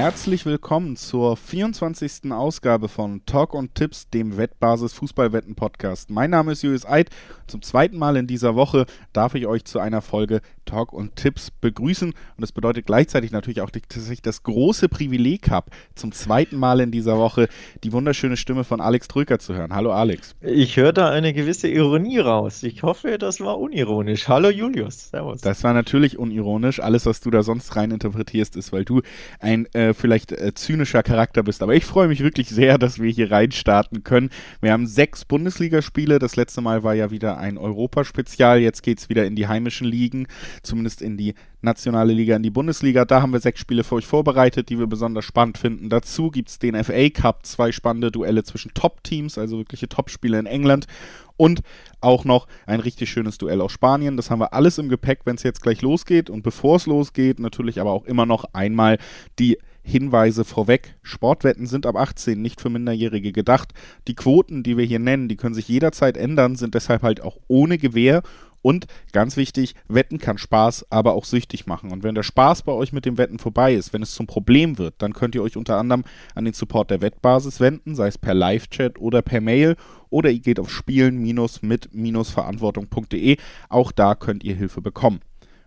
Herzlich willkommen zur 24. Ausgabe von Talk und Tipps, dem Wettbasis Fußballwetten Podcast. Mein Name ist Julius Eid. Zum zweiten Mal in dieser Woche darf ich euch zu einer Folge Talk und Tipps begrüßen. Und das bedeutet gleichzeitig natürlich auch, dass ich das große Privileg habe, zum zweiten Mal in dieser Woche die wunderschöne Stimme von Alex Trücker zu hören. Hallo Alex. Ich höre da eine gewisse Ironie raus. Ich hoffe, das war unironisch. Hallo Julius. Servus. Das war natürlich unironisch. Alles, was du da sonst rein interpretierst, ist, weil du ein äh, vielleicht äh, zynischer Charakter bist. Aber ich freue mich wirklich sehr, dass wir hier reinstarten können. Wir haben sechs Bundesligaspiele. Das letzte Mal war ja wieder ein Europaspezial. Jetzt geht es wieder in die heimischen Ligen zumindest in die nationale Liga, in die Bundesliga. Da haben wir sechs Spiele für euch vorbereitet, die wir besonders spannend finden. Dazu gibt es den FA Cup, zwei spannende Duelle zwischen Top-Teams, also wirkliche Top-Spiele in England. Und auch noch ein richtig schönes Duell aus Spanien. Das haben wir alles im Gepäck, wenn es jetzt gleich losgeht. Und bevor es losgeht, natürlich aber auch immer noch einmal die Hinweise vorweg. Sportwetten sind ab 18 nicht für Minderjährige gedacht. Die Quoten, die wir hier nennen, die können sich jederzeit ändern, sind deshalb halt auch ohne Gewähr und ganz wichtig, Wetten kann Spaß, aber auch süchtig machen. Und wenn der Spaß bei euch mit dem Wetten vorbei ist, wenn es zum Problem wird, dann könnt ihr euch unter anderem an den Support der Wettbasis wenden, sei es per Live-Chat oder per Mail. Oder ihr geht auf spielen-mit-verantwortung.de. Auch da könnt ihr Hilfe bekommen.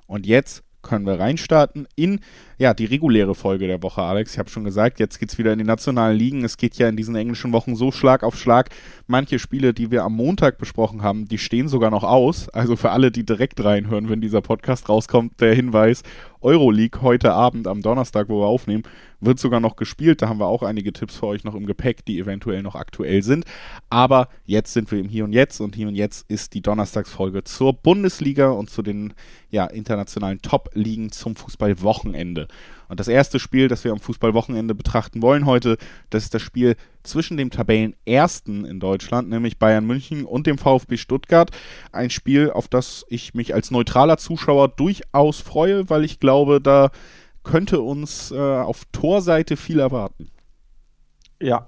Und jetzt können wir reinstarten in ja, die reguläre Folge der Woche, Alex. Ich habe schon gesagt, jetzt geht es wieder in die nationalen Ligen. Es geht ja in diesen englischen Wochen so Schlag auf Schlag. Manche Spiele, die wir am Montag besprochen haben, die stehen sogar noch aus. Also für alle, die direkt reinhören, wenn dieser Podcast rauskommt, der Hinweis, Euroleague heute Abend am Donnerstag, wo wir aufnehmen, wird sogar noch gespielt. Da haben wir auch einige Tipps für euch noch im Gepäck, die eventuell noch aktuell sind. Aber jetzt sind wir im Hier und Jetzt und Hier und Jetzt ist die Donnerstagsfolge zur Bundesliga und zu den ja, internationalen Top-Ligen zum Fußballwochenende. Und das erste Spiel, das wir am Fußballwochenende betrachten wollen heute, das ist das Spiel zwischen dem Tabellenersten in Deutschland, nämlich Bayern München und dem VfB Stuttgart. Ein Spiel, auf das ich mich als neutraler Zuschauer durchaus freue, weil ich glaube, da könnte uns äh, auf Torseite viel erwarten. Ja.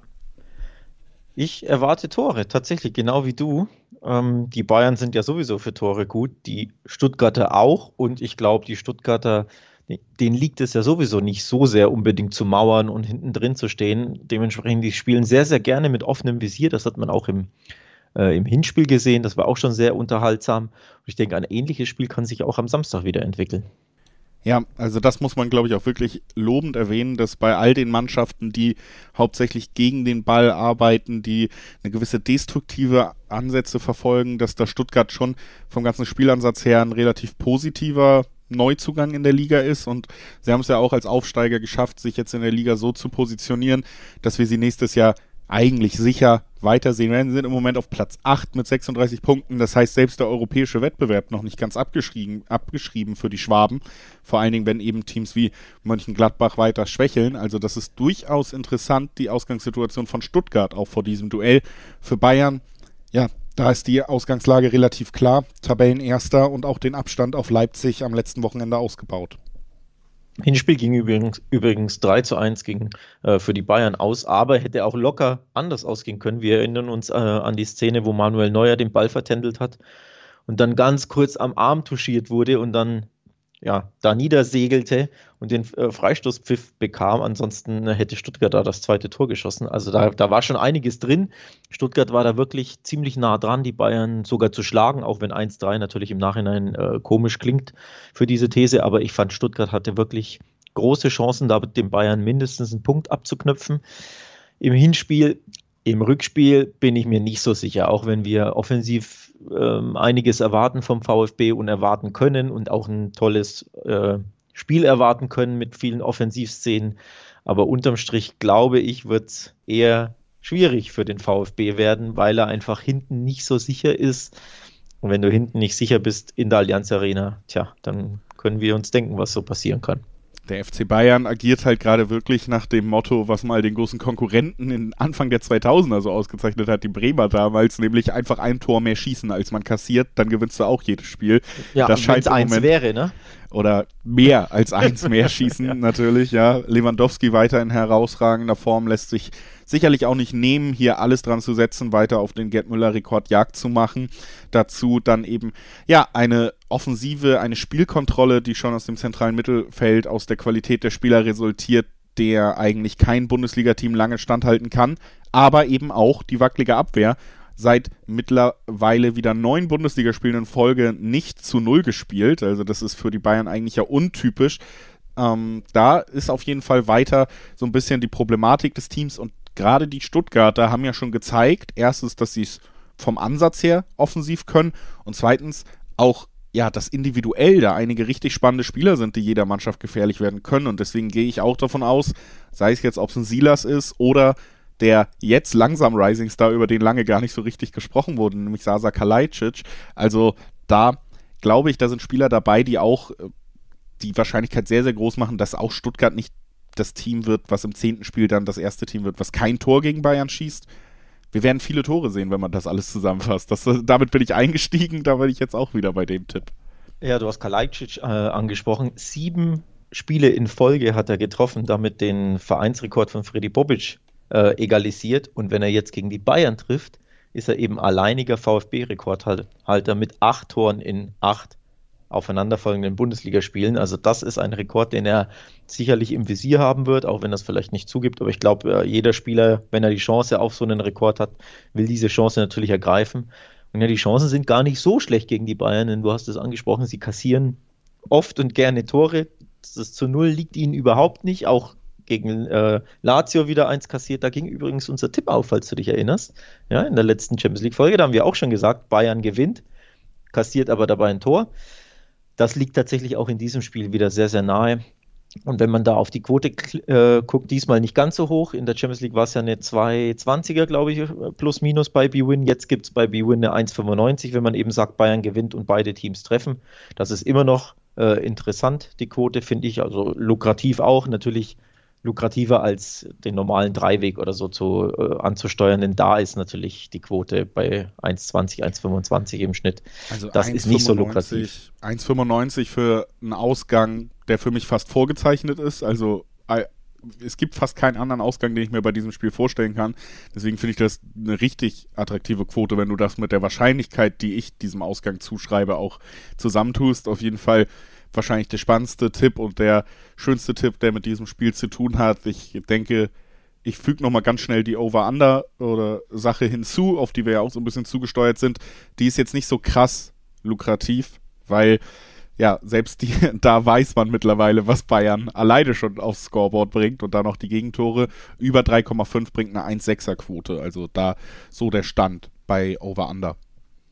Ich erwarte Tore, tatsächlich, genau wie du. Ähm, die Bayern sind ja sowieso für Tore gut, die Stuttgarter auch. Und ich glaube, die Stuttgarter denen liegt es ja sowieso nicht so sehr unbedingt zu mauern und hinten drin zu stehen. Dementsprechend, die spielen sehr, sehr gerne mit offenem Visier. Das hat man auch im, äh, im Hinspiel gesehen. Das war auch schon sehr unterhaltsam. Und ich denke, ein ähnliches Spiel kann sich auch am Samstag wieder entwickeln. Ja, also das muss man, glaube ich, auch wirklich lobend erwähnen, dass bei all den Mannschaften, die hauptsächlich gegen den Ball arbeiten, die eine gewisse destruktive Ansätze verfolgen, dass da Stuttgart schon vom ganzen Spielansatz her ein relativ positiver Neuzugang in der Liga ist und sie haben es ja auch als Aufsteiger geschafft, sich jetzt in der Liga so zu positionieren, dass wir sie nächstes Jahr eigentlich sicher weitersehen werden. Sie sind im Moment auf Platz 8 mit 36 Punkten. Das heißt, selbst der europäische Wettbewerb noch nicht ganz abgeschrieben, abgeschrieben für die Schwaben. Vor allen Dingen, wenn eben Teams wie Mönchengladbach weiter schwächeln. Also das ist durchaus interessant, die Ausgangssituation von Stuttgart auch vor diesem Duell. Für Bayern, da ist die Ausgangslage relativ klar. Tabellenerster und auch den Abstand auf Leipzig am letzten Wochenende ausgebaut. Hinspiel ging übrigens, übrigens 3 zu 1 gegen, äh, für die Bayern aus, aber hätte auch locker anders ausgehen können. Wir erinnern uns äh, an die Szene, wo Manuel Neuer den Ball vertändelt hat und dann ganz kurz am Arm touchiert wurde und dann ja, da niedersegelte und den äh, Freistoßpfiff bekam. Ansonsten hätte Stuttgart da das zweite Tor geschossen. Also da, da war schon einiges drin. Stuttgart war da wirklich ziemlich nah dran, die Bayern sogar zu schlagen, auch wenn 1-3 natürlich im Nachhinein äh, komisch klingt für diese These. Aber ich fand, Stuttgart hatte wirklich große Chancen, da mit den Bayern mindestens einen Punkt abzuknüpfen. Im Hinspiel im Rückspiel bin ich mir nicht so sicher, auch wenn wir offensiv ähm, einiges erwarten vom VfB und erwarten können und auch ein tolles äh, Spiel erwarten können mit vielen Offensivszenen. Aber unterm Strich glaube ich, wird es eher schwierig für den VfB werden, weil er einfach hinten nicht so sicher ist. Und wenn du hinten nicht sicher bist in der Allianz Arena, tja, dann können wir uns denken, was so passieren kann der FC Bayern agiert halt gerade wirklich nach dem Motto, was mal den großen Konkurrenten in Anfang der 2000er so ausgezeichnet hat, die Bremer damals, nämlich einfach ein Tor mehr schießen, als man kassiert, dann gewinnst du auch jedes Spiel. Ja, das scheint eins Moment, wäre, ne? Oder mehr als eins mehr schießen, ja. natürlich, ja. Lewandowski weiter in herausragender Form lässt sich sicherlich auch nicht nehmen, hier alles dran zu setzen, weiter auf den Gerd Müller-Rekord Jagd zu machen. Dazu dann eben, ja, eine Offensive, eine Spielkontrolle, die schon aus dem zentralen Mittelfeld, aus der Qualität der Spieler resultiert, der eigentlich kein Bundesliga-Team lange standhalten kann, aber eben auch die wackelige Abwehr. Seit mittlerweile wieder neun Bundesligaspielen in Folge nicht zu null gespielt. Also das ist für die Bayern eigentlich ja untypisch. Ähm, da ist auf jeden Fall weiter so ein bisschen die Problematik des Teams und gerade die Stuttgarter haben ja schon gezeigt, erstens, dass sie es vom Ansatz her offensiv können und zweitens auch ja, dass individuell da einige richtig spannende Spieler sind, die jeder Mannschaft gefährlich werden können. Und deswegen gehe ich auch davon aus, sei es jetzt, ob es ein Silas ist oder der jetzt langsam Rising Star, über den lange gar nicht so richtig gesprochen wurde, nämlich Sasa Kalajdzic. Also da glaube ich, da sind Spieler dabei, die auch äh, die Wahrscheinlichkeit sehr, sehr groß machen, dass auch Stuttgart nicht das Team wird, was im zehnten Spiel dann das erste Team wird, was kein Tor gegen Bayern schießt wir werden viele Tore sehen, wenn man das alles zusammenfasst. Das, damit bin ich eingestiegen, da bin ich jetzt auch wieder bei dem Tipp. Ja, du hast Kalajdzic äh, angesprochen. Sieben Spiele in Folge hat er getroffen, damit den Vereinsrekord von Freddy Bobic äh, egalisiert. Und wenn er jetzt gegen die Bayern trifft, ist er eben alleiniger VfB-Rekordhalter mit acht Toren in acht aufeinanderfolgenden Bundesligaspielen. Also das ist ein Rekord, den er sicherlich im Visier haben wird, auch wenn es vielleicht nicht zugibt. Aber ich glaube, äh, jeder Spieler, wenn er die Chance auf so einen Rekord hat, will diese Chance natürlich ergreifen. Und ja, die Chancen sind gar nicht so schlecht gegen die Bayern, denn du hast es angesprochen, sie kassieren oft und gerne Tore. Das zu Null liegt ihnen überhaupt nicht. Auch gegen äh, Lazio wieder eins kassiert. Da ging übrigens unser Tipp auf, falls du dich erinnerst. Ja, in der letzten Champions League-Folge, da haben wir auch schon gesagt, Bayern gewinnt, kassiert aber dabei ein Tor. Das liegt tatsächlich auch in diesem Spiel wieder sehr, sehr nahe. Und wenn man da auf die Quote äh, guckt, diesmal nicht ganz so hoch. In der Champions League war es ja eine 220er, glaube ich, plus minus bei B-Win. Jetzt gibt es bei B-Win eine 1,95, wenn man eben sagt, Bayern gewinnt und beide Teams treffen. Das ist immer noch äh, interessant, die Quote, finde ich. Also lukrativ auch. Natürlich lukrativer als den normalen Dreiweg oder so zu, äh, anzusteuern, denn da ist natürlich die Quote bei 1,20, 1,25 im Schnitt. Also das 1, ist nicht 95, so lukrativ. 1,95 für einen Ausgang, der für mich fast vorgezeichnet ist. Also es gibt fast keinen anderen Ausgang, den ich mir bei diesem Spiel vorstellen kann. Deswegen finde ich das eine richtig attraktive Quote, wenn du das mit der Wahrscheinlichkeit, die ich diesem Ausgang zuschreibe, auch zusammentust. Auf jeden Fall wahrscheinlich der spannendste Tipp und der schönste Tipp, der mit diesem Spiel zu tun hat. Ich denke, ich füge nochmal ganz schnell die Over-Under oder Sache hinzu, auf die wir ja auch so ein bisschen zugesteuert sind. Die ist jetzt nicht so krass lukrativ, weil ja, selbst die, da weiß man mittlerweile, was Bayern alleine schon aufs Scoreboard bringt und da noch die Gegentore. Über 3,5 bringt eine 1,6er Quote. Also da so der Stand bei Over-Under.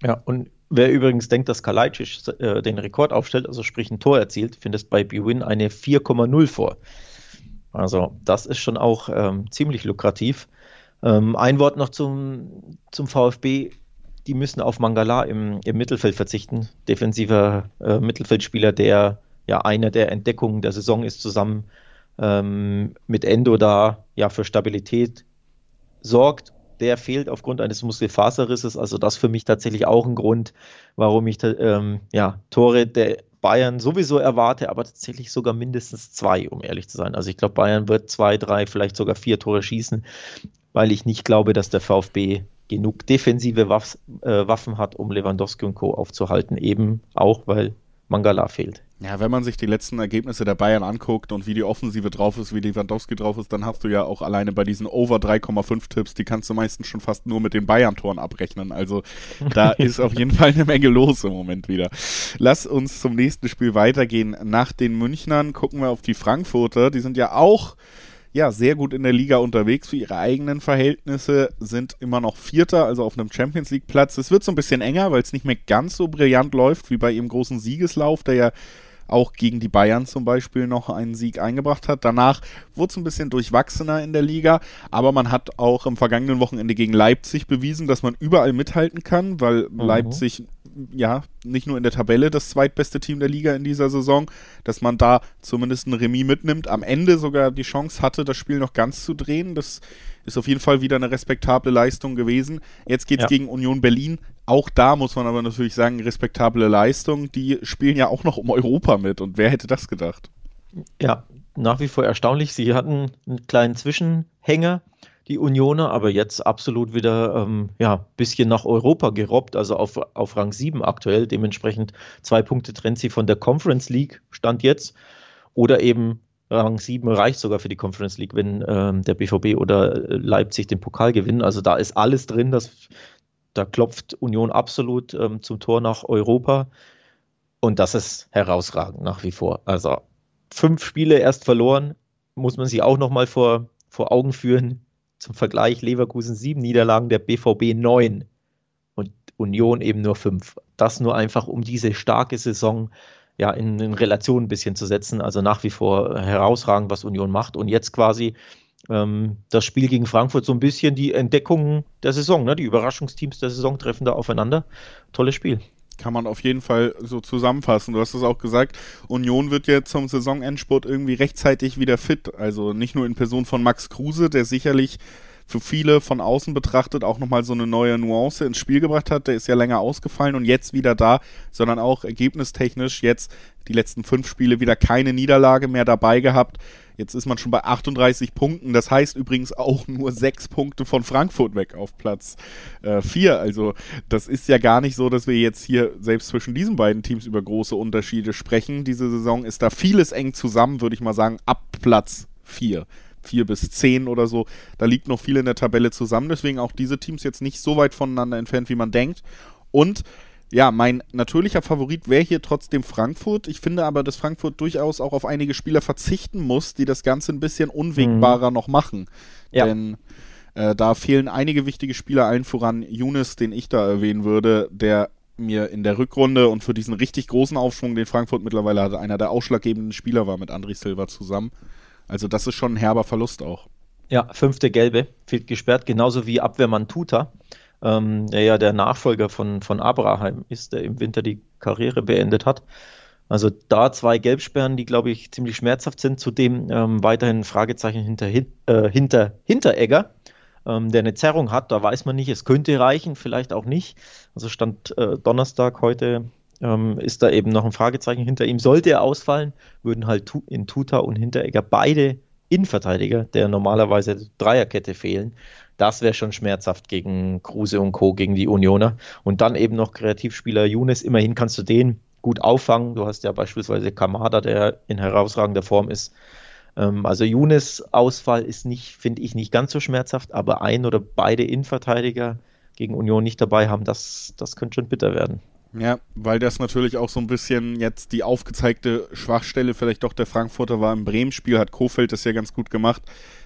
Ja, und Wer übrigens denkt, dass Kalajdzic äh, den Rekord aufstellt, also sprich ein Tor erzielt, findet bei BWin eine 4,0 vor. Also das ist schon auch ähm, ziemlich lukrativ. Ähm, ein Wort noch zum, zum VfB. Die müssen auf Mangala im, im Mittelfeld verzichten. Defensiver äh, Mittelfeldspieler, der ja einer der Entdeckungen der Saison ist, zusammen ähm, mit Endo da ja für Stabilität sorgt der fehlt aufgrund eines Muskelfaserrisses. Also das für mich tatsächlich auch ein Grund, warum ich ähm, ja, Tore der Bayern sowieso erwarte, aber tatsächlich sogar mindestens zwei, um ehrlich zu sein. Also ich glaube, Bayern wird zwei, drei, vielleicht sogar vier Tore schießen, weil ich nicht glaube, dass der VfB genug defensive äh, Waffen hat, um Lewandowski und Co. aufzuhalten, eben auch, weil Mangala fehlt. Ja, wenn man sich die letzten Ergebnisse der Bayern anguckt und wie die Offensive drauf ist, wie Lewandowski drauf ist, dann hast du ja auch alleine bei diesen Over 3,5 Tipps, die kannst du meistens schon fast nur mit den Bayern-Toren abrechnen. Also da ist auf jeden Fall eine Menge los im Moment wieder. Lass uns zum nächsten Spiel weitergehen. Nach den Münchnern gucken wir auf die Frankfurter. Die sind ja auch ja, sehr gut in der Liga unterwegs für ihre eigenen Verhältnisse, sind immer noch Vierter, also auf einem Champions League Platz. Es wird so ein bisschen enger, weil es nicht mehr ganz so brillant läuft wie bei ihrem großen Siegeslauf, der ja auch gegen die Bayern zum Beispiel noch einen Sieg eingebracht hat. Danach wurde es ein bisschen durchwachsener in der Liga, aber man hat auch im vergangenen Wochenende gegen Leipzig bewiesen, dass man überall mithalten kann, weil mhm. Leipzig ja nicht nur in der Tabelle das zweitbeste Team der Liga in dieser Saison, dass man da zumindest ein Remis mitnimmt, am Ende sogar die Chance hatte, das Spiel noch ganz zu drehen. Das ist auf jeden Fall wieder eine respektable Leistung gewesen. Jetzt geht es ja. gegen Union Berlin. Auch da muss man aber natürlich sagen, respektable Leistung. Die spielen ja auch noch um Europa mit. Und wer hätte das gedacht? Ja, nach wie vor erstaunlich. Sie hatten einen kleinen Zwischenhänger, die Unioner, aber jetzt absolut wieder ähm, ja, bisschen nach Europa gerobbt, also auf, auf Rang 7 aktuell. Dementsprechend zwei Punkte trennt sie von der Conference League, stand jetzt. Oder eben Rang 7 reicht sogar für die Conference League, wenn ähm, der BVB oder Leipzig den Pokal gewinnen. Also da ist alles drin, das, da klopft Union absolut ähm, zum Tor nach Europa. Und das ist herausragend nach wie vor. Also fünf Spiele erst verloren, muss man sich auch nochmal vor, vor Augen führen. Zum Vergleich Leverkusen sieben Niederlagen, der BVB neun und Union eben nur fünf. Das nur einfach, um diese starke Saison ja in, in Relation ein bisschen zu setzen. Also nach wie vor herausragend, was Union macht. Und jetzt quasi ähm, das Spiel gegen Frankfurt so ein bisschen die Entdeckung der Saison. Ne? Die Überraschungsteams der Saison treffen da aufeinander. Tolles Spiel kann man auf jeden Fall so zusammenfassen. Du hast es auch gesagt, Union wird jetzt zum Saisonendspurt irgendwie rechtzeitig wieder fit. Also nicht nur in Person von Max Kruse, der sicherlich für viele von außen betrachtet auch nochmal so eine neue Nuance ins Spiel gebracht hat. Der ist ja länger ausgefallen und jetzt wieder da, sondern auch ergebnistechnisch jetzt die letzten fünf Spiele wieder keine Niederlage mehr dabei gehabt. Jetzt ist man schon bei 38 Punkten. Das heißt übrigens auch nur sechs Punkte von Frankfurt weg auf Platz 4. Äh, also das ist ja gar nicht so, dass wir jetzt hier selbst zwischen diesen beiden Teams über große Unterschiede sprechen. Diese Saison ist da vieles eng zusammen, würde ich mal sagen, ab Platz 4. 4 bis 10 oder so. Da liegt noch viel in der Tabelle zusammen. Deswegen auch diese Teams jetzt nicht so weit voneinander entfernt, wie man denkt. Und ja, mein natürlicher Favorit wäre hier trotzdem Frankfurt. Ich finde aber, dass Frankfurt durchaus auch auf einige Spieler verzichten muss, die das Ganze ein bisschen unwegbarer mhm. noch machen. Ja. Denn äh, da fehlen einige wichtige Spieler, allen voran Younes, den ich da erwähnen würde, der mir in der Rückrunde und für diesen richtig großen Aufschwung, den Frankfurt mittlerweile hat, einer der ausschlaggebenden Spieler war mit André Silva zusammen. Also das ist schon ein herber Verlust auch. Ja, fünfte Gelbe, fehlt gesperrt, genauso wie Abwehrmann Tuta ähm, der ja der Nachfolger von, von Abraham ist, der im Winter die Karriere beendet hat. Also da zwei Gelbsperren, die, glaube ich, ziemlich schmerzhaft sind. Zudem ähm, weiterhin Fragezeichen hinter, äh, hinter Hinteregger, ähm, der eine Zerrung hat. Da weiß man nicht, es könnte reichen, vielleicht auch nicht. Also stand äh, Donnerstag heute ähm, ist da eben noch ein Fragezeichen hinter ihm. Sollte er ausfallen, würden halt in Tuta und Hinteregger beide Innenverteidiger, der normalerweise Dreierkette fehlen. Das wäre schon schmerzhaft gegen Kruse und Co., gegen die Unioner. Und dann eben noch Kreativspieler Younes. Immerhin kannst du den gut auffangen. Du hast ja beispielsweise Kamada, der in herausragender Form ist. Ähm, also Younes Ausfall ist nicht, finde ich, nicht ganz so schmerzhaft, aber ein oder beide Innenverteidiger gegen Union nicht dabei haben, das, das könnte schon bitter werden. Ja, weil das natürlich auch so ein bisschen jetzt die aufgezeigte Schwachstelle vielleicht doch der Frankfurter war im Bremen-Spiel, hat Kofeld das ja ganz gut gemacht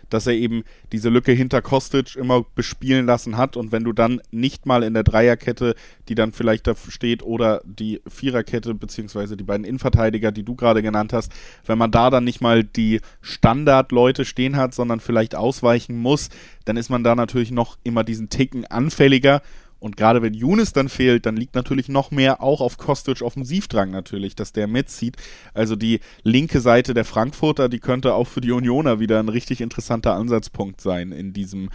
dass er eben diese Lücke hinter Kostic immer bespielen lassen hat. Und wenn du dann nicht mal in der Dreierkette, die dann vielleicht da steht, oder die Viererkette, beziehungsweise die beiden Innenverteidiger, die du gerade genannt hast, wenn man da dann nicht mal die Standardleute stehen hat, sondern vielleicht ausweichen muss, dann ist man da natürlich noch immer diesen Ticken anfälliger. Und gerade wenn Younes dann fehlt, dann liegt natürlich noch mehr auch auf Kostic Offensivdrang natürlich, dass der mitzieht. Also die linke Seite der Frankfurter, die könnte auch für die Unioner wieder ein richtig interessanter Ansatzpunkt sein in diesem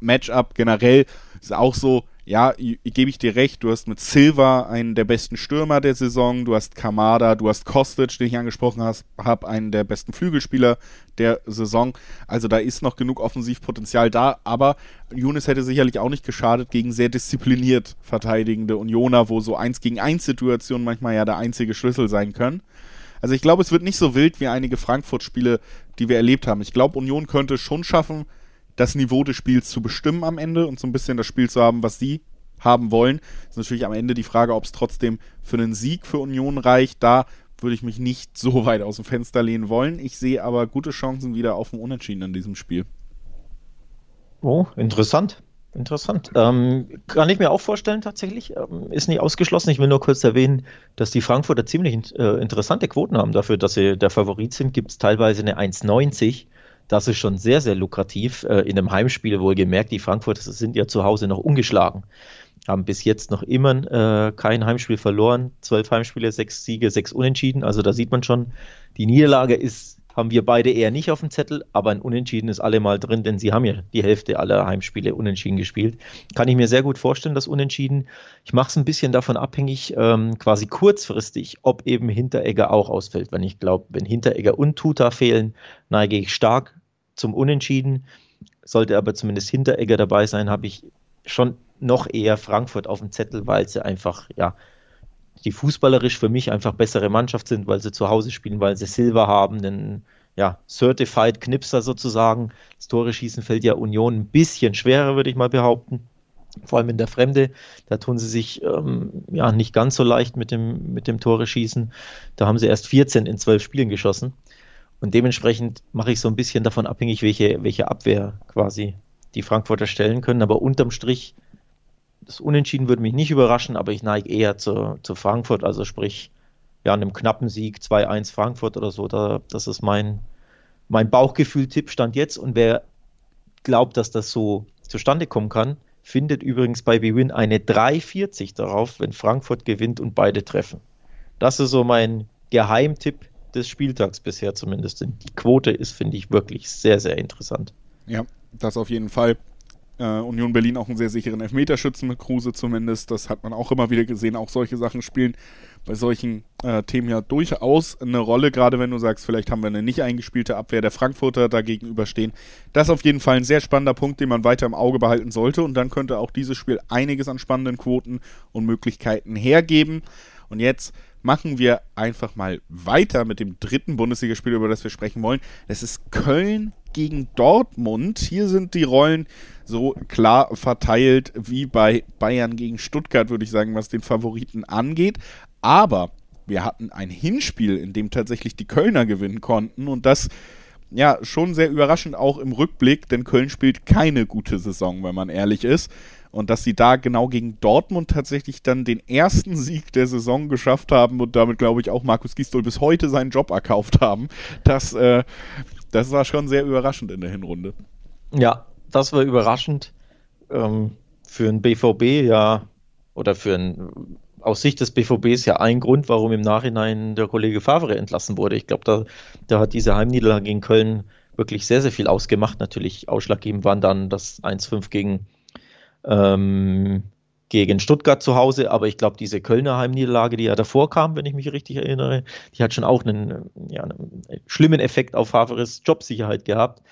Matchup. Generell ist auch so, ja, gebe ich dir recht, du hast mit Silva einen der besten Stürmer der Saison, du hast Kamada, du hast Kostic, den ich angesprochen habe, einen der besten Flügelspieler der Saison. Also da ist noch genug Offensivpotenzial da, aber Younes hätte sicherlich auch nicht geschadet gegen sehr diszipliniert verteidigende Unioner, wo so eins gegen eins Situationen manchmal ja der einzige Schlüssel sein können. Also ich glaube, es wird nicht so wild wie einige Frankfurt-Spiele, die wir erlebt haben. Ich glaube, Union könnte schon schaffen, das Niveau des Spiels zu bestimmen am Ende und so ein bisschen das Spiel zu haben, was sie haben wollen. Ist natürlich am Ende die Frage, ob es trotzdem für einen Sieg für Union reicht. Da würde ich mich nicht so weit aus dem Fenster lehnen wollen. Ich sehe aber gute Chancen wieder auf ein Unentschieden in diesem Spiel. Oh, interessant. Interessant. Ähm, kann ich mir auch vorstellen, tatsächlich. Ähm, ist nicht ausgeschlossen. Ich will nur kurz erwähnen, dass die Frankfurter ziemlich äh, interessante Quoten haben dafür, dass sie der Favorit sind. Gibt es teilweise eine 1,90 das ist schon sehr, sehr lukrativ. Äh, in einem Heimspiel wohlgemerkt, die Frankfurter sind ja zu Hause noch ungeschlagen. Haben bis jetzt noch immer äh, kein Heimspiel verloren. Zwölf Heimspiele, sechs Siege, sechs Unentschieden. Also da sieht man schon, die Niederlage ist haben wir beide eher nicht auf dem Zettel, aber ein Unentschieden ist allemal drin, denn sie haben ja die Hälfte aller Heimspiele unentschieden gespielt. Kann ich mir sehr gut vorstellen, das Unentschieden. Ich mache es ein bisschen davon abhängig, ähm, quasi kurzfristig, ob eben Hinteregger auch ausfällt. Wenn ich glaube, wenn Hinteregger und Tuta fehlen, neige ich stark zum Unentschieden. Sollte aber zumindest Hinteregger dabei sein, habe ich schon noch eher Frankfurt auf dem Zettel, weil sie einfach, ja, die fußballerisch für mich einfach bessere Mannschaft sind, weil sie zu Hause spielen, weil sie Silber haben, einen ja, Certified Knipser sozusagen. Das Tore schießen fällt ja Union ein bisschen schwerer, würde ich mal behaupten. Vor allem in der Fremde, da tun sie sich ähm, ja nicht ganz so leicht mit dem, mit dem Tore schießen. Da haben sie erst 14 in 12 Spielen geschossen. Und dementsprechend mache ich so ein bisschen davon abhängig, welche, welche Abwehr quasi die Frankfurter stellen können. Aber unterm Strich, das Unentschieden würde mich nicht überraschen, aber ich neige eher zu, zu Frankfurt, also sprich, ja, einem knappen Sieg 2-1 Frankfurt oder so. Da, das ist mein, mein Bauchgefühl-Tipp stand jetzt. Und wer glaubt, dass das so zustande kommen kann, findet übrigens bei BWin eine 3,40 darauf, wenn Frankfurt gewinnt und beide treffen. Das ist so mein Geheimtipp des Spieltags bisher zumindest. Die Quote ist, finde ich, wirklich sehr, sehr interessant. Ja, das auf jeden Fall. Äh, Union Berlin auch einen sehr sicheren Elfmeterschützen mit Kruse zumindest. Das hat man auch immer wieder gesehen. Auch solche Sachen spielen bei solchen äh, Themen ja durchaus eine Rolle, gerade wenn du sagst, vielleicht haben wir eine nicht eingespielte Abwehr der Frankfurter dagegenüberstehen. Das ist auf jeden Fall ein sehr spannender Punkt, den man weiter im Auge behalten sollte. Und dann könnte auch dieses Spiel einiges an spannenden Quoten und Möglichkeiten hergeben. Und jetzt machen wir einfach mal weiter mit dem dritten Bundesligaspiel, über das wir sprechen wollen. Das ist Köln gegen Dortmund. Hier sind die Rollen so klar verteilt wie bei Bayern gegen Stuttgart, würde ich sagen, was den Favoriten angeht. Aber wir hatten ein Hinspiel, in dem tatsächlich die Kölner gewinnen konnten und das ja schon sehr überraschend auch im Rückblick, denn Köln spielt keine gute Saison, wenn man ehrlich ist. Und dass sie da genau gegen Dortmund tatsächlich dann den ersten Sieg der Saison geschafft haben und damit, glaube ich, auch Markus Gisdol bis heute seinen Job erkauft haben, das, äh, das war schon sehr überraschend in der Hinrunde. Ja, das war überraschend. Ähm, für ein BVB ja, oder für ein aus Sicht des BVBs ja ein Grund, warum im Nachhinein der Kollege Favre entlassen wurde. Ich glaube, da, da hat diese Heimniederlage gegen Köln wirklich sehr, sehr viel ausgemacht. Natürlich ausschlaggebend waren dann das 1-5 gegen, ähm, gegen Stuttgart zu Hause, aber ich glaube, diese Kölner Heimniederlage, die ja davor kam, wenn ich mich richtig erinnere, die hat schon auch einen, ja, einen schlimmen Effekt auf Favres Jobsicherheit gehabt.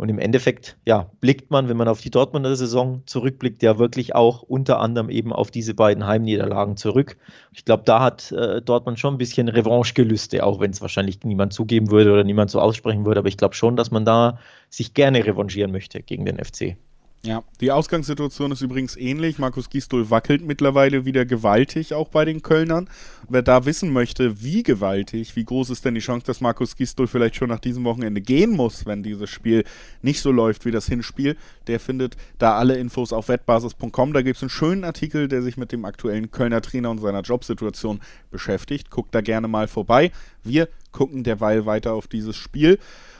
Und im Endeffekt, ja, blickt man, wenn man auf die Dortmunder Saison zurückblickt, ja wirklich auch unter anderem eben auf diese beiden Heimniederlagen zurück. Ich glaube, da hat äh, Dortmund schon ein bisschen Revanchegelüste, auch wenn es wahrscheinlich niemand zugeben würde oder niemand so aussprechen würde. Aber ich glaube schon, dass man da sich gerne revanchieren möchte gegen den FC. Ja, die Ausgangssituation ist übrigens ähnlich. Markus Gisdol wackelt mittlerweile wieder gewaltig, auch bei den Kölnern. Wer da wissen möchte, wie gewaltig, wie groß ist denn die Chance, dass Markus Gisdol vielleicht schon nach diesem Wochenende gehen muss, wenn dieses Spiel nicht so läuft wie das Hinspiel, der findet da alle Infos auf wettbasis.com. Da gibt es einen schönen Artikel, der sich mit dem aktuellen Kölner Trainer und seiner Jobsituation beschäftigt. Guckt da gerne mal vorbei. Wir gucken derweil weiter auf dieses Spiel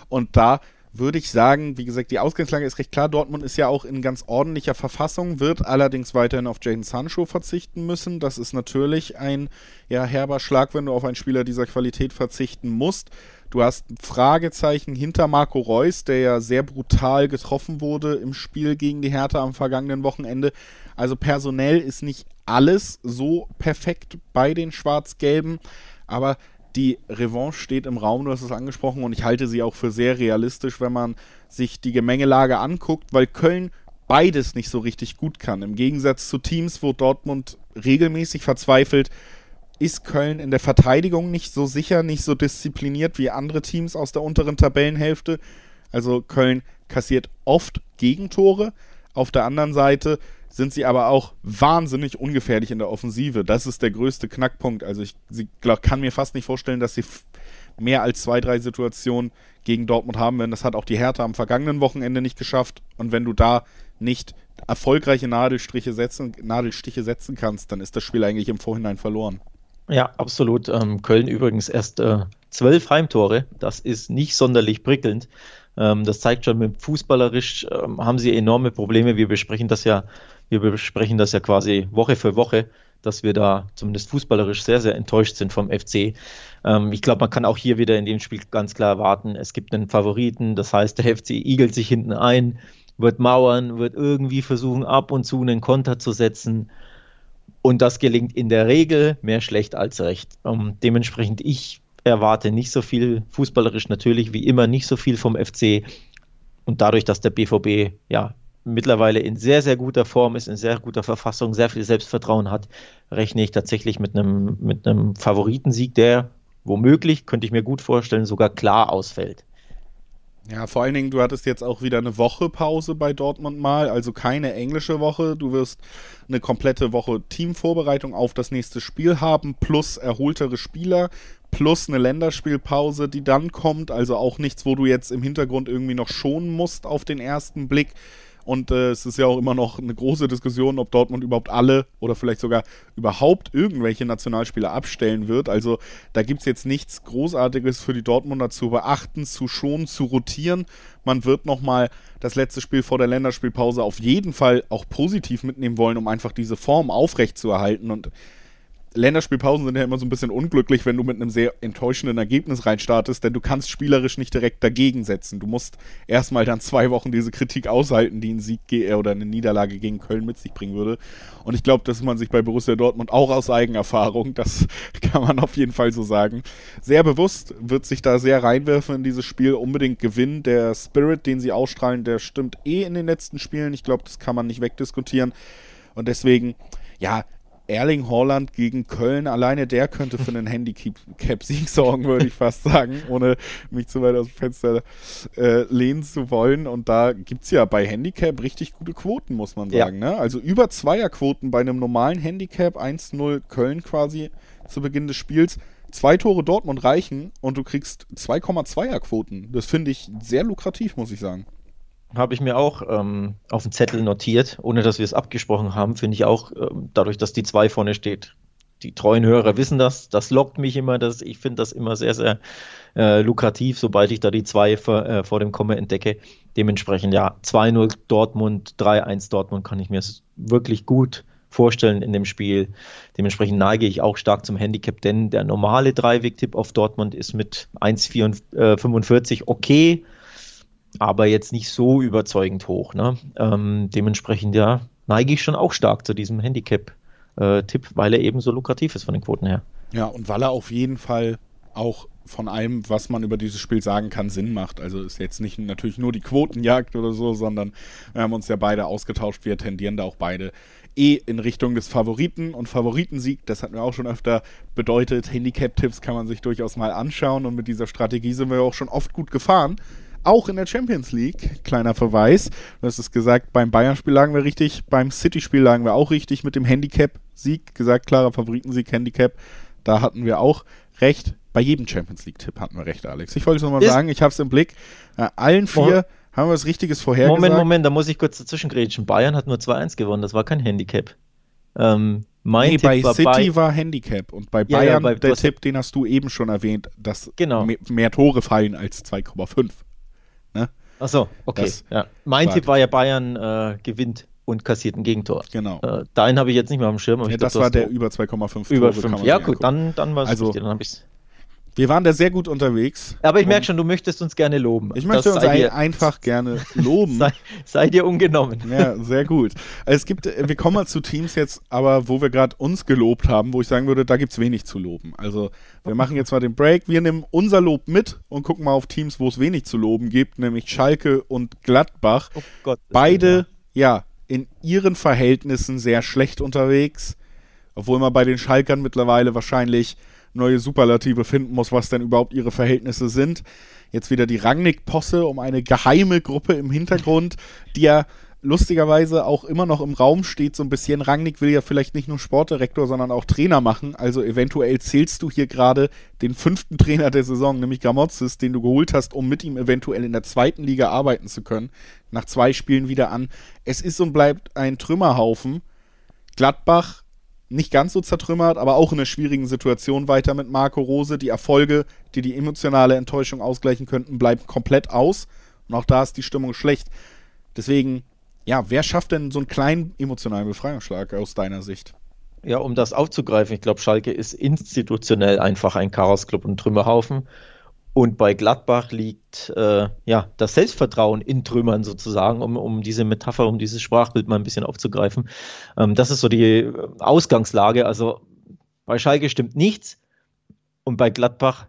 und da würde ich sagen, wie gesagt, die Ausgangslage ist recht klar. Dortmund ist ja auch in ganz ordentlicher Verfassung, wird allerdings weiterhin auf Jaden Sancho verzichten müssen. Das ist natürlich ein ja, herber Schlag, wenn du auf einen Spieler dieser Qualität verzichten musst. Du hast Fragezeichen hinter Marco Reus, der ja sehr brutal getroffen wurde im Spiel gegen die Hertha am vergangenen Wochenende. Also personell ist nicht alles so perfekt bei den Schwarz-Gelben, aber die Revanche steht im Raum, du hast es angesprochen, und ich halte sie auch für sehr realistisch, wenn man sich die Gemengelage anguckt, weil Köln beides nicht so richtig gut kann. Im Gegensatz zu Teams, wo Dortmund regelmäßig verzweifelt, ist Köln in der Verteidigung nicht so sicher, nicht so diszipliniert wie andere Teams aus der unteren Tabellenhälfte. Also Köln kassiert oft Gegentore. Auf der anderen Seite sind sie aber auch wahnsinnig ungefährlich in der Offensive. Das ist der größte Knackpunkt. Also ich glaub, kann mir fast nicht vorstellen, dass sie mehr als zwei, drei Situationen gegen Dortmund haben werden. Das hat auch die Hertha am vergangenen Wochenende nicht geschafft. Und wenn du da nicht erfolgreiche Nadelstriche setzen, Nadelstiche setzen kannst, dann ist das Spiel eigentlich im Vorhinein verloren. Ja, absolut. Ähm, Köln übrigens erst äh, zwölf Heimtore. Das ist nicht sonderlich prickelnd. Ähm, das zeigt schon, mit fußballerisch ähm, haben sie enorme Probleme. Wir besprechen das ja wir besprechen das ja quasi Woche für Woche, dass wir da zumindest fußballerisch sehr, sehr enttäuscht sind vom FC. Ähm, ich glaube, man kann auch hier wieder in dem Spiel ganz klar erwarten, es gibt einen Favoriten, das heißt, der FC igelt sich hinten ein, wird mauern, wird irgendwie versuchen, ab und zu einen Konter zu setzen. Und das gelingt in der Regel mehr schlecht als recht. Ähm, dementsprechend, ich erwarte nicht so viel, fußballerisch natürlich wie immer nicht so viel vom FC. Und dadurch, dass der BVB ja mittlerweile in sehr, sehr guter Form ist, in sehr guter Verfassung, sehr viel Selbstvertrauen hat, rechne ich tatsächlich mit einem, mit einem Favoritensieg, der womöglich, könnte ich mir gut vorstellen, sogar klar ausfällt. Ja, vor allen Dingen, du hattest jetzt auch wieder eine Woche Pause bei Dortmund mal, also keine englische Woche. Du wirst eine komplette Woche Teamvorbereitung auf das nächste Spiel haben, plus erholtere Spieler, plus eine Länderspielpause, die dann kommt. Also auch nichts, wo du jetzt im Hintergrund irgendwie noch schonen musst auf den ersten Blick. Und äh, es ist ja auch immer noch eine große Diskussion, ob Dortmund überhaupt alle oder vielleicht sogar überhaupt irgendwelche Nationalspieler abstellen wird. Also da gibt es jetzt nichts Großartiges für die Dortmunder zu beachten, zu schonen, zu rotieren. Man wird nochmal das letzte Spiel vor der Länderspielpause auf jeden Fall auch positiv mitnehmen wollen, um einfach diese Form aufrechtzuerhalten. Und Länderspielpausen sind ja immer so ein bisschen unglücklich, wenn du mit einem sehr enttäuschenden Ergebnis reinstartest, denn du kannst spielerisch nicht direkt dagegen setzen. Du musst erstmal dann zwei Wochen diese Kritik aushalten, die ein Sieg äh, oder eine Niederlage gegen Köln mit sich bringen würde. Und ich glaube, dass man sich bei Borussia Dortmund auch aus Eigenerfahrung, das kann man auf jeden Fall so sagen, sehr bewusst wird sich da sehr reinwerfen in dieses Spiel, unbedingt gewinnen. Der Spirit, den sie ausstrahlen, der stimmt eh in den letzten Spielen. Ich glaube, das kann man nicht wegdiskutieren. Und deswegen, ja, Erling Haaland gegen Köln, alleine der könnte für einen Handicap-Sieg sorgen, würde ich fast sagen, ohne mich zu weit aus dem Fenster äh, lehnen zu wollen. Und da gibt es ja bei Handicap richtig gute Quoten, muss man sagen. Ja. Ne? Also über Zweierquoten bei einem normalen Handicap, 1-0 Köln quasi zu Beginn des Spiels. Zwei Tore Dortmund reichen und du kriegst 2,2er Quoten. Das finde ich sehr lukrativ, muss ich sagen habe ich mir auch ähm, auf den Zettel notiert, ohne dass wir es abgesprochen haben, finde ich auch, ähm, dadurch, dass die 2 vorne steht. Die treuen Hörer wissen das, das lockt mich immer, das, ich finde das immer sehr, sehr äh, lukrativ, sobald ich da die 2 vor, äh, vor dem Komme entdecke. Dementsprechend, ja, 2-0 Dortmund, 3-1 Dortmund kann ich mir wirklich gut vorstellen in dem Spiel. Dementsprechend neige ich auch stark zum Handicap, denn der normale Dreiweg-Tipp auf Dortmund ist mit 1,45 okay aber jetzt nicht so überzeugend hoch. Ne? Ähm, dementsprechend ja, neige ich schon auch stark zu diesem Handicap-Tipp, weil er eben so lukrativ ist von den Quoten her. Ja, und weil er auf jeden Fall auch von allem, was man über dieses Spiel sagen kann, Sinn macht. Also ist jetzt nicht natürlich nur die Quotenjagd oder so, sondern wir haben uns ja beide ausgetauscht. Wir tendieren da auch beide eh in Richtung des Favoriten und Favoritensieg. Das hat mir auch schon öfter bedeutet. Handicap-Tipps kann man sich durchaus mal anschauen und mit dieser Strategie sind wir auch schon oft gut gefahren auch in der Champions League. Kleiner Verweis. Du hast es gesagt, beim Bayern-Spiel lagen wir richtig, beim City-Spiel lagen wir auch richtig mit dem Handicap-Sieg. Gesagt, klarer Favoritensieg, Handicap. Da hatten wir auch recht. Bei jedem Champions League-Tipp hatten wir recht, Alex. Ich wollte es nochmal sagen, ich habe es im Blick. Äh, allen vier oh. haben wir was Richtiges vorhergesagt. Moment, Moment, da muss ich kurz dazwischen grätschen. Bayern hat nur 2-1 gewonnen, das war kein Handicap. Ähm, mein nee, Tipp bei war City bei, war Handicap und bei Bayern, ja, ja, bei, der Tipp, den hast du eben schon erwähnt, dass genau. mehr, mehr Tore fallen als 2,5. Ne? Ach so, okay. ja. Mein Tipp war ja Bayern äh, gewinnt und kassiert ein Gegentor. Genau. Äh, deinen habe ich jetzt nicht mehr am Schirm. Ja, das war der über 2,5 Über 5. Ja, gut, dann, dann war es also, richtig. Dann habe ich wir waren da sehr gut unterwegs. Aber ich merke schon, du möchtest uns gerne loben. Ich möchte uns ein, einfach gerne loben. sei, sei, dir ungenommen. Ja, sehr gut. Es gibt, wir kommen mal zu Teams jetzt, aber wo wir gerade uns gelobt haben, wo ich sagen würde, da gibt es wenig zu loben. Also wir machen jetzt mal den Break. Wir nehmen unser Lob mit und gucken mal auf Teams, wo es wenig zu loben gibt, nämlich Schalke und Gladbach. Oh Gott, Beide, ja, in ihren Verhältnissen sehr schlecht unterwegs. Obwohl man bei den Schalkern mittlerweile wahrscheinlich neue Superlative finden muss, was denn überhaupt ihre Verhältnisse sind. Jetzt wieder die Rangnick-Posse um eine geheime Gruppe im Hintergrund, die ja lustigerweise auch immer noch im Raum steht, so ein bisschen. Rangnick will ja vielleicht nicht nur Sportdirektor, sondern auch Trainer machen. Also eventuell zählst du hier gerade den fünften Trainer der Saison, nämlich Gramozis, den du geholt hast, um mit ihm eventuell in der zweiten Liga arbeiten zu können. Nach zwei Spielen wieder an. Es ist und bleibt ein Trümmerhaufen. Gladbach nicht ganz so zertrümmert, aber auch in einer schwierigen Situation weiter mit Marco Rose. Die Erfolge, die die emotionale Enttäuschung ausgleichen könnten, bleiben komplett aus. Und auch da ist die Stimmung schlecht. Deswegen, ja, wer schafft denn so einen kleinen emotionalen Befreiungsschlag aus deiner Sicht? Ja, um das aufzugreifen, ich glaube, Schalke ist institutionell einfach ein Chaosclub und Trümmerhaufen. Und bei Gladbach liegt äh, ja das Selbstvertrauen in Trümmern sozusagen, um, um diese Metapher, um dieses Sprachbild mal ein bisschen aufzugreifen. Ähm, das ist so die äh, Ausgangslage. Also bei Schalke stimmt nichts und bei Gladbach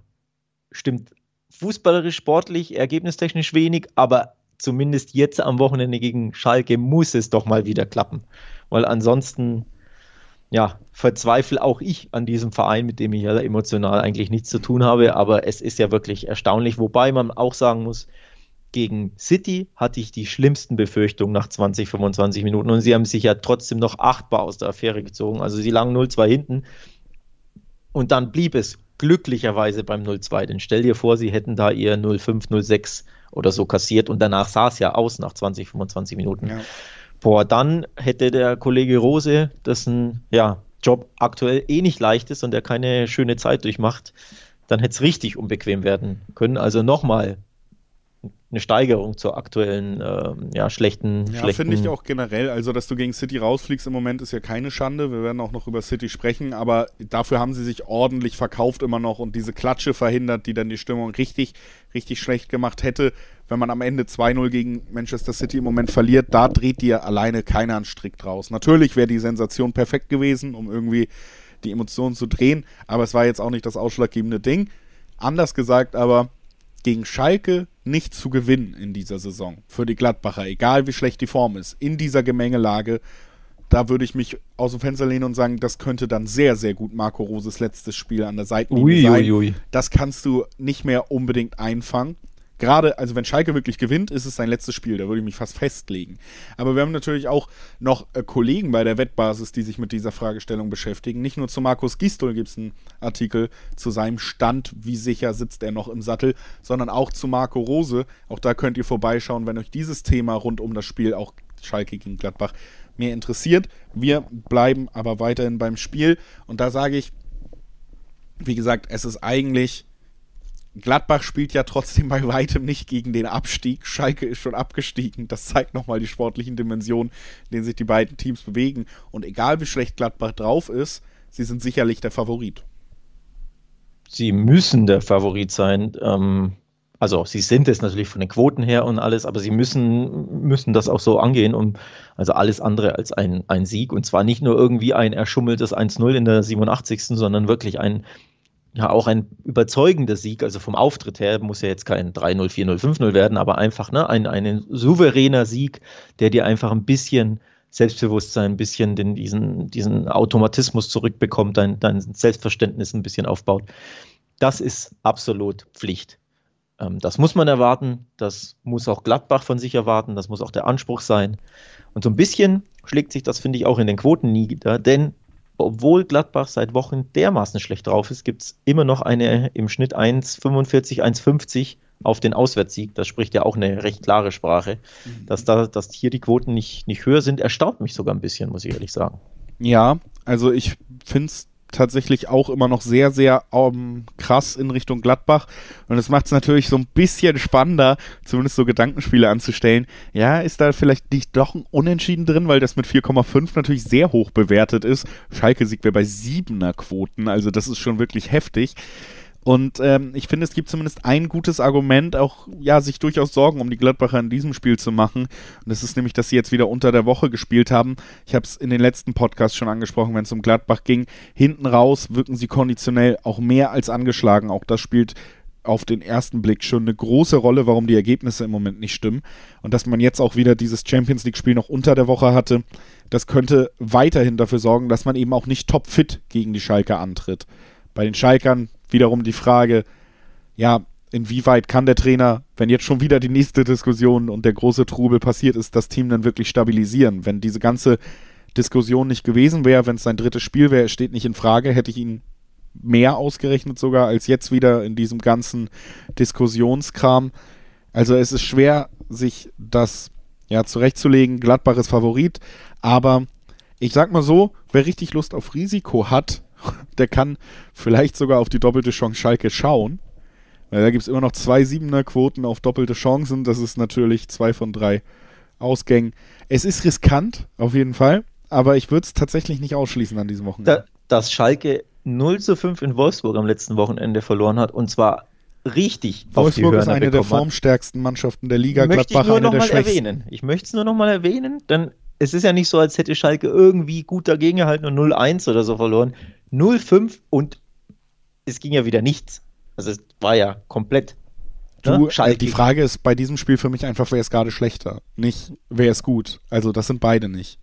stimmt fußballerisch, sportlich, ergebnistechnisch wenig, aber zumindest jetzt am Wochenende gegen Schalke muss es doch mal wieder klappen. Weil ansonsten ja, verzweifle auch ich an diesem Verein, mit dem ich ja emotional eigentlich nichts zu tun habe. Aber es ist ja wirklich erstaunlich, wobei man auch sagen muss, gegen City hatte ich die schlimmsten Befürchtungen nach 20, 25 Minuten und sie haben sich ja trotzdem noch achtbar aus der Affäre gezogen. Also sie lagen 0-2 hinten und dann blieb es glücklicherweise beim 0-2. Denn stell dir vor, sie hätten da ihr 0-5, 0-6 oder so kassiert und danach sah es ja aus nach 20, 25 Minuten. Ja. Boah, dann hätte der Kollege Rose, dessen ja, Job aktuell eh nicht leicht ist und der keine schöne Zeit durchmacht, dann hätte es richtig unbequem werden können. Also nochmal eine Steigerung zur aktuellen, äh, ja, schlechten. Ja, schlechten finde ich auch generell. Also, dass du gegen City rausfliegst im Moment ist ja keine Schande. Wir werden auch noch über City sprechen, aber dafür haben sie sich ordentlich verkauft immer noch und diese Klatsche verhindert, die dann die Stimmung richtig, richtig schlecht gemacht hätte. Wenn man am Ende 2-0 gegen Manchester City im Moment verliert, da dreht dir alleine keiner einen Strick draus. Natürlich wäre die Sensation perfekt gewesen, um irgendwie die Emotionen zu drehen, aber es war jetzt auch nicht das ausschlaggebende Ding. Anders gesagt, aber gegen Schalke nicht zu gewinnen in dieser Saison für die Gladbacher, egal wie schlecht die Form ist, in dieser Gemengelage, da würde ich mich aus dem Fenster lehnen und sagen, das könnte dann sehr, sehr gut Marco Roses letztes Spiel an der Seitenlinie ui, sein. Ui, ui. Das kannst du nicht mehr unbedingt einfangen gerade, also wenn Schalke wirklich gewinnt, ist es sein letztes Spiel, da würde ich mich fast festlegen. Aber wir haben natürlich auch noch äh, Kollegen bei der Wettbasis, die sich mit dieser Fragestellung beschäftigen. Nicht nur zu Markus Gistol gibt es einen Artikel zu seinem Stand, wie sicher sitzt er noch im Sattel, sondern auch zu Marco Rose. Auch da könnt ihr vorbeischauen, wenn euch dieses Thema rund um das Spiel, auch Schalke gegen Gladbach, mehr interessiert. Wir bleiben aber weiterhin beim Spiel und da sage ich, wie gesagt, es ist eigentlich Gladbach spielt ja trotzdem bei weitem nicht gegen den Abstieg. Schalke ist schon abgestiegen. Das zeigt nochmal die sportlichen Dimensionen, in denen sich die beiden Teams bewegen. Und egal wie schlecht Gladbach drauf ist, sie sind sicherlich der Favorit. Sie müssen der Favorit sein. Ähm, also sie sind es natürlich von den Quoten her und alles, aber sie müssen, müssen das auch so angehen. Und also alles andere als ein, ein Sieg. Und zwar nicht nur irgendwie ein erschummeltes 1-0 in der 87., sondern wirklich ein ja auch ein überzeugender Sieg, also vom Auftritt her muss ja jetzt kein 3-0, 4-0, 5-0 werden, aber einfach ne, ein, ein souveräner Sieg, der dir einfach ein bisschen Selbstbewusstsein, ein bisschen den, diesen, diesen Automatismus zurückbekommt, dein, dein Selbstverständnis ein bisschen aufbaut. Das ist absolut Pflicht. Ähm, das muss man erwarten, das muss auch Gladbach von sich erwarten, das muss auch der Anspruch sein. Und so ein bisschen schlägt sich das, finde ich, auch in den Quoten nieder, denn obwohl Gladbach seit Wochen dermaßen schlecht drauf ist, gibt es immer noch eine im Schnitt 1,45, 1,50 auf den Auswärtssieg. Das spricht ja auch eine recht klare Sprache. Mhm. Dass, da, dass hier die Quoten nicht, nicht höher sind, erstaunt mich sogar ein bisschen, muss ich ehrlich sagen. Ja, also ich finde es tatsächlich auch immer noch sehr, sehr um, ähm, krass in Richtung Gladbach. Und es macht es natürlich so ein bisschen spannender, zumindest so Gedankenspiele anzustellen. Ja, ist da vielleicht nicht doch ein Unentschieden drin, weil das mit 4,5 natürlich sehr hoch bewertet ist. Schalke-Sieg wäre bei 7er Quoten, also das ist schon wirklich heftig. Und ähm, ich finde, es gibt zumindest ein gutes Argument, auch ja, sich durchaus Sorgen um die Gladbacher in diesem Spiel zu machen. Und das ist nämlich, dass sie jetzt wieder unter der Woche gespielt haben. Ich habe es in den letzten Podcasts schon angesprochen, wenn es um Gladbach ging. Hinten raus wirken sie konditionell auch mehr als angeschlagen. Auch das spielt auf den ersten Blick schon eine große Rolle, warum die Ergebnisse im Moment nicht stimmen. Und dass man jetzt auch wieder dieses Champions League-Spiel noch unter der Woche hatte, das könnte weiterhin dafür sorgen, dass man eben auch nicht topfit gegen die Schalke antritt. Bei den Schalkern wiederum die Frage, ja, inwieweit kann der Trainer, wenn jetzt schon wieder die nächste Diskussion und der große Trubel passiert ist, das Team dann wirklich stabilisieren? Wenn diese ganze Diskussion nicht gewesen wäre, wenn es sein drittes Spiel wäre, steht nicht in Frage, hätte ich ihn mehr ausgerechnet sogar als jetzt wieder in diesem ganzen Diskussionskram. Also es ist schwer, sich das ja zurechtzulegen. Ist Favorit, aber ich sag mal so, wer richtig Lust auf Risiko hat, der kann vielleicht sogar auf die doppelte Chance Schalke schauen. Weil da gibt es immer noch zwei Siebener-Quoten auf doppelte Chancen. Das ist natürlich zwei von drei Ausgängen. Es ist riskant, auf jeden Fall. Aber ich würde es tatsächlich nicht ausschließen an diesem Wochenende. Da, dass Schalke 0 zu 5 in Wolfsburg am letzten Wochenende verloren hat. Und zwar richtig Wolfsburg ist eine der formstärksten Mannschaften der Liga. Möchte Gladbach ich nur noch mal erwähnen. Ich möchte es nur noch mal erwähnen, denn es ist ja nicht so, als hätte Schalke irgendwie gut dagegen gehalten und 0-1 oder so verloren. 0-5 und es ging ja wieder nichts. Also es war ja komplett. Ne? Du, Schalke. Die Frage ist bei diesem Spiel für mich einfach, wer ist gerade schlechter? Nicht, wer ist gut. Also das sind beide nicht.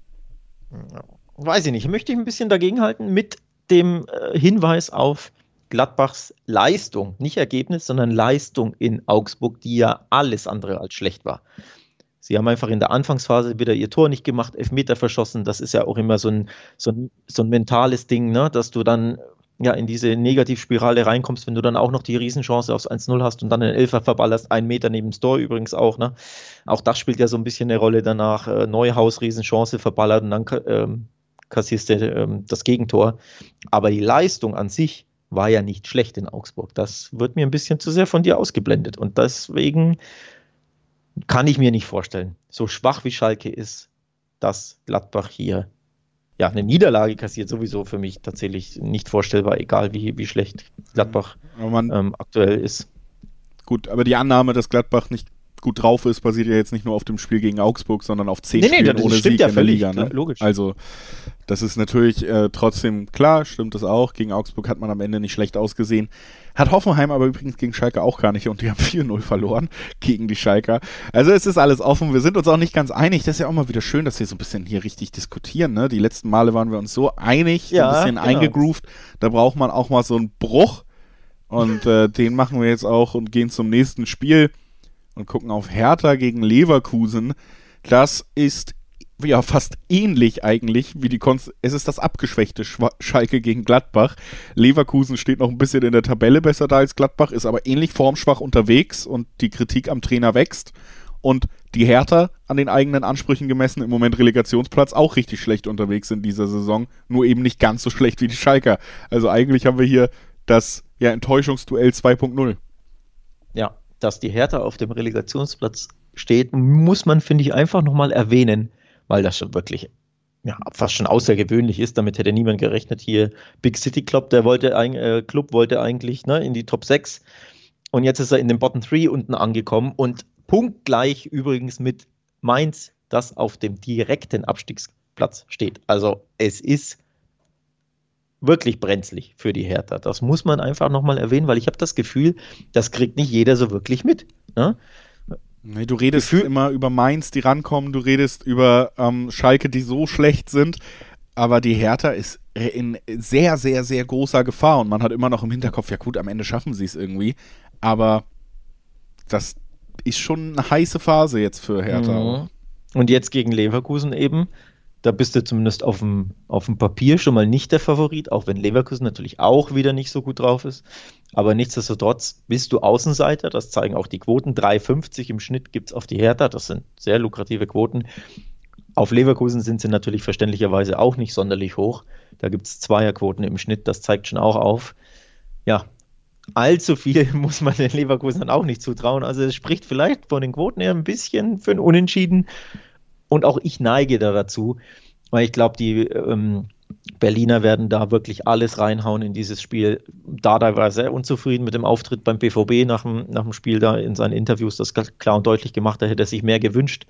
Weiß ich nicht. Möchte ich ein bisschen dagegenhalten mit dem äh, Hinweis auf Gladbachs Leistung, nicht Ergebnis, sondern Leistung in Augsburg, die ja alles andere als schlecht war. Sie haben einfach in der Anfangsphase wieder ihr Tor nicht gemacht, Elfmeter verschossen. Das ist ja auch immer so ein, so ein, so ein mentales Ding, ne? dass du dann ja in diese Negativspirale reinkommst, wenn du dann auch noch die Riesenchance aufs 1-0 hast und dann den Elfer verballerst, einen Meter neben dem Tor übrigens auch. Ne? Auch das spielt ja so ein bisschen eine Rolle danach. Äh, Neuhaus, Riesenchance verballert und dann ähm, kassierst du ähm, das Gegentor. Aber die Leistung an sich war ja nicht schlecht in Augsburg. Das wird mir ein bisschen zu sehr von dir ausgeblendet. Und deswegen kann ich mir nicht vorstellen, so schwach wie Schalke ist, dass Gladbach hier ja, eine Niederlage kassiert, sowieso für mich tatsächlich nicht vorstellbar, egal wie, wie schlecht Gladbach man, ähm, aktuell ist. Gut, aber die Annahme, dass Gladbach nicht gut drauf ist, basiert ja jetzt nicht nur auf dem Spiel gegen Augsburg, sondern auf zehn nee, Spielen nee, ohne Sieg ja in der Liga. Ne? Logisch. Also das ist natürlich äh, trotzdem klar, stimmt das auch. Gegen Augsburg hat man am Ende nicht schlecht ausgesehen. Hat Hoffenheim aber übrigens gegen Schalke auch gar nicht und die haben 4-0 verloren gegen die Schalker. Also es ist alles offen. Wir sind uns auch nicht ganz einig. Das ist ja auch mal wieder schön, dass wir so ein bisschen hier richtig diskutieren. Ne? Die letzten Male waren wir uns so einig, ja, ein bisschen genau. eingegroovt. Da braucht man auch mal so einen Bruch. Und äh, den machen wir jetzt auch und gehen zum nächsten Spiel und gucken auf Hertha gegen Leverkusen. Das ist ja fast ähnlich eigentlich wie die Konst es ist das abgeschwächte Schwa Schalke gegen Gladbach. Leverkusen steht noch ein bisschen in der Tabelle besser da als Gladbach, ist aber ähnlich formschwach unterwegs und die Kritik am Trainer wächst und die Hertha an den eigenen Ansprüchen gemessen im Moment Relegationsplatz auch richtig schlecht unterwegs in dieser Saison, nur eben nicht ganz so schlecht wie die Schalker. Also eigentlich haben wir hier das ja Enttäuschungsduell 2.0. Ja, dass die Hertha auf dem Relegationsplatz steht, muss man, finde ich, einfach nochmal erwähnen, weil das schon wirklich ja, fast schon außergewöhnlich ist. Damit hätte niemand gerechnet. Hier Big City Club, der wollte, äh, Club wollte eigentlich ne, in die Top 6 und jetzt ist er in den Bottom 3 unten angekommen und punktgleich übrigens mit Mainz, das auf dem direkten Abstiegsplatz steht. Also es ist wirklich brenzlig für die Hertha. Das muss man einfach nochmal erwähnen, weil ich habe das Gefühl, das kriegt nicht jeder so wirklich mit. Ne? Nee, du redest Gefühl immer über Mainz, die rankommen, du redest über ähm, Schalke, die so schlecht sind, aber die Hertha ist in sehr, sehr, sehr großer Gefahr und man hat immer noch im Hinterkopf, ja gut, am Ende schaffen sie es irgendwie, aber das ist schon eine heiße Phase jetzt für Hertha. Mhm. Und jetzt gegen Leverkusen eben, da bist du zumindest auf dem, auf dem Papier schon mal nicht der Favorit, auch wenn Leverkusen natürlich auch wieder nicht so gut drauf ist. Aber nichtsdestotrotz bist du Außenseiter, das zeigen auch die Quoten. 3,50 im Schnitt gibt es auf die Hertha, das sind sehr lukrative Quoten. Auf Leverkusen sind sie natürlich verständlicherweise auch nicht sonderlich hoch. Da gibt es Zweierquoten im Schnitt, das zeigt schon auch auf. Ja, allzu viel muss man den Leverkusen dann auch nicht zutrauen. Also es spricht vielleicht von den Quoten her ein bisschen für ein Unentschieden. Und auch ich neige da dazu, weil ich glaube, die ähm, Berliner werden da wirklich alles reinhauen in dieses Spiel. Dada war sehr unzufrieden mit dem Auftritt beim BVB nach dem, nach dem Spiel da in seinen Interviews, das klar und deutlich gemacht, da hätte er sich mehr gewünscht.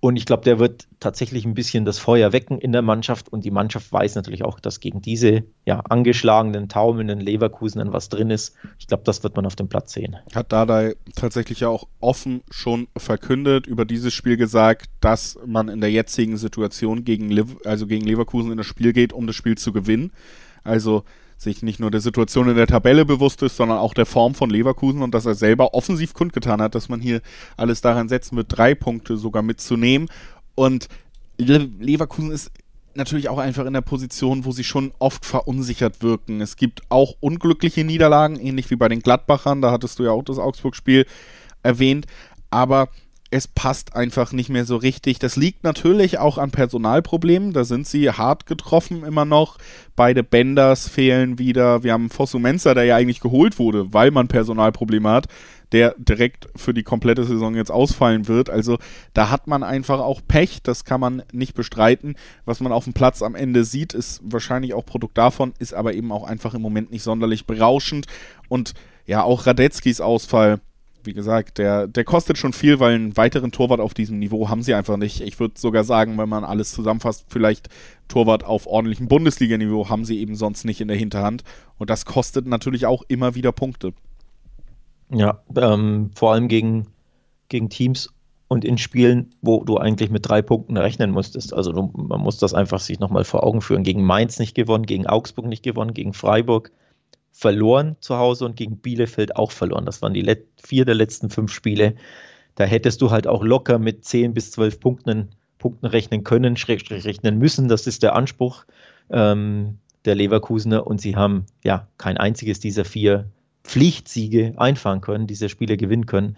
Und ich glaube, der wird tatsächlich ein bisschen das Feuer wecken in der Mannschaft. Und die Mannschaft weiß natürlich auch, dass gegen diese ja, angeschlagenen, taumelnden Leverkusen was drin ist. Ich glaube, das wird man auf dem Platz sehen. Hat Dardai tatsächlich ja auch offen schon verkündet, über dieses Spiel gesagt, dass man in der jetzigen Situation gegen, also gegen Leverkusen in das Spiel geht, um das Spiel zu gewinnen. Also sich nicht nur der Situation in der Tabelle bewusst ist, sondern auch der Form von Leverkusen und dass er selber offensiv kundgetan hat, dass man hier alles daran setzen wird, drei Punkte sogar mitzunehmen. Und Leverkusen ist natürlich auch einfach in der Position, wo sie schon oft verunsichert wirken. Es gibt auch unglückliche Niederlagen, ähnlich wie bei den Gladbachern, da hattest du ja auch das Augsburg-Spiel erwähnt, aber es passt einfach nicht mehr so richtig. Das liegt natürlich auch an Personalproblemen. Da sind sie hart getroffen immer noch. Beide Benders fehlen wieder. Wir haben Fosu Mensa, der ja eigentlich geholt wurde, weil man Personalprobleme hat, der direkt für die komplette Saison jetzt ausfallen wird. Also da hat man einfach auch Pech. Das kann man nicht bestreiten. Was man auf dem Platz am Ende sieht, ist wahrscheinlich auch Produkt davon, ist aber eben auch einfach im Moment nicht sonderlich berauschend. Und ja, auch Radetzkis Ausfall wie gesagt, der, der kostet schon viel, weil einen weiteren Torwart auf diesem Niveau haben sie einfach nicht. Ich würde sogar sagen, wenn man alles zusammenfasst, vielleicht Torwart auf ordentlichem Bundesliga-Niveau haben sie eben sonst nicht in der Hinterhand. Und das kostet natürlich auch immer wieder Punkte. Ja, ähm, vor allem gegen, gegen Teams und in Spielen, wo du eigentlich mit drei Punkten rechnen musstest. Also du, man muss das einfach sich nochmal vor Augen führen. Gegen Mainz nicht gewonnen, gegen Augsburg nicht gewonnen, gegen Freiburg verloren zu Hause und gegen Bielefeld auch verloren. Das waren die vier der letzten fünf Spiele. Da hättest du halt auch locker mit 10 bis 12 Punkten, Punkten rechnen können, schrägstrich rechnen müssen. Das ist der Anspruch ähm, der Leverkusener und sie haben ja kein einziges dieser vier Pflichtsiege einfahren können, diese Spiele gewinnen können.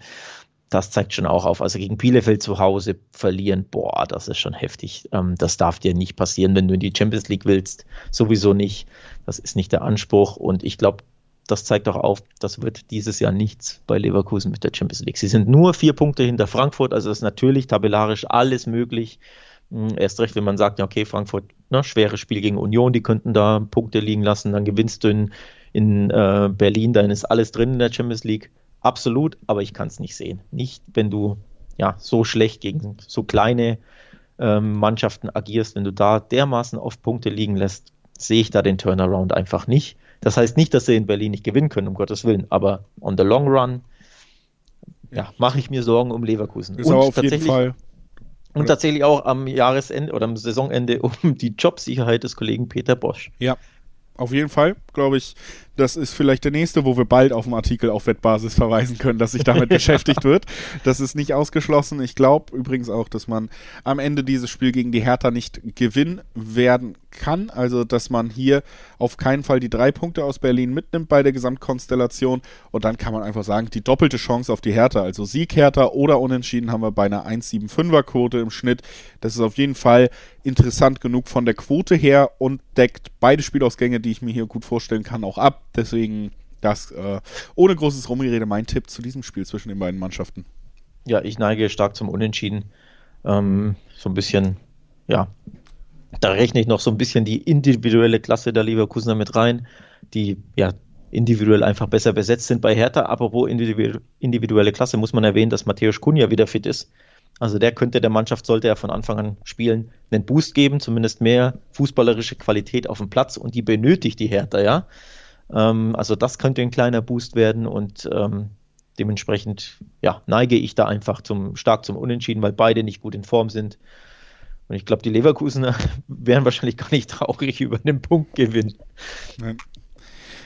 Das zeigt schon auch auf. Also gegen Bielefeld zu Hause verlieren, boah, das ist schon heftig. Ähm, das darf dir nicht passieren, wenn du in die Champions League willst. Sowieso nicht. Das ist nicht der Anspruch. Und ich glaube, das zeigt auch auf, das wird dieses Jahr nichts bei Leverkusen mit der Champions League. Sie sind nur vier Punkte hinter Frankfurt, also ist natürlich tabellarisch alles möglich. Hm, erst recht, wenn man sagt, ja, okay, Frankfurt, ne, schweres Spiel gegen Union, die könnten da Punkte liegen lassen, dann gewinnst du in, in äh, Berlin, dann ist alles drin in der Champions League. Absolut, aber ich kann es nicht sehen. Nicht, wenn du ja so schlecht gegen so kleine ähm, Mannschaften agierst, wenn du da dermaßen auf Punkte liegen lässt, sehe ich da den Turnaround einfach nicht. Das heißt nicht, dass sie in Berlin nicht gewinnen können, um Gottes Willen, aber on the long run, ja, mache ich mir Sorgen um Leverkusen. Ist und auf jeden Fall. Und tatsächlich auch am Jahresende oder am Saisonende um die Jobsicherheit des Kollegen Peter Bosch. Ja, auf jeden Fall, glaube ich, das ist vielleicht der nächste, wo wir bald auf einen Artikel auf Wettbasis verweisen können, dass sich damit beschäftigt wird. Das ist nicht ausgeschlossen. Ich glaube übrigens auch, dass man am Ende dieses Spiel gegen die Hertha nicht gewinnen werden kann. Also, dass man hier auf keinen Fall die drei Punkte aus Berlin mitnimmt bei der Gesamtkonstellation. Und dann kann man einfach sagen, die doppelte Chance auf die Hertha, also Sieg Hertha oder Unentschieden, haben wir bei einer 1,75er Quote im Schnitt. Das ist auf jeden Fall interessant genug von der Quote her und deckt beide Spielausgänge, die ich mir hier gut vorstellen kann, auch ab. Deswegen das äh, ohne großes Rumgerede mein Tipp zu diesem Spiel zwischen den beiden Mannschaften. Ja, ich neige stark zum Unentschieden. Ähm, so ein bisschen, ja, da rechne ich noch so ein bisschen die individuelle Klasse der Leverkusener mit rein, die ja individuell einfach besser besetzt sind bei Hertha. Apropos individuelle Klasse muss man erwähnen, dass Matthäus Kunja wieder fit ist. Also der könnte der Mannschaft, sollte er von Anfang an spielen, einen Boost geben, zumindest mehr fußballerische Qualität auf dem Platz und die benötigt die Hertha, ja. Ähm, also das könnte ein kleiner Boost werden und ähm, dementsprechend ja, neige ich da einfach zum, stark zum Unentschieden, weil beide nicht gut in Form sind. Und ich glaube, die Leverkusener wären wahrscheinlich gar nicht traurig über einen Punktgewinn. Nein.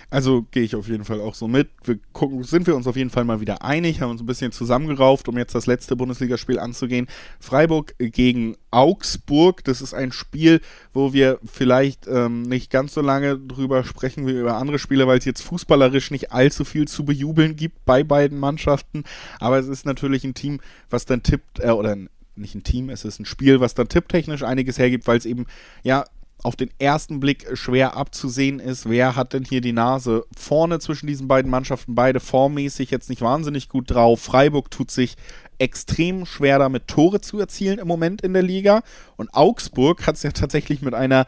Also gehe ich auf jeden Fall auch so mit. Wir gucken, sind wir uns auf jeden Fall mal wieder einig, haben uns ein bisschen zusammengerauft, um jetzt das letzte Bundesligaspiel anzugehen. Freiburg gegen Augsburg. Das ist ein Spiel, wo wir vielleicht ähm, nicht ganz so lange drüber sprechen wie über andere Spiele, weil es jetzt fußballerisch nicht allzu viel zu bejubeln gibt bei beiden Mannschaften. Aber es ist natürlich ein Team, was dann tippt, äh, oder nicht ein Team, es ist ein Spiel, was dann tipptechnisch einiges hergibt, weil es eben ja auf den ersten Blick schwer abzusehen ist, wer hat denn hier die Nase vorne zwischen diesen beiden Mannschaften, beide formmäßig jetzt nicht wahnsinnig gut drauf. Freiburg tut sich extrem schwer damit, Tore zu erzielen im Moment in der Liga. Und Augsburg hat es ja tatsächlich mit einer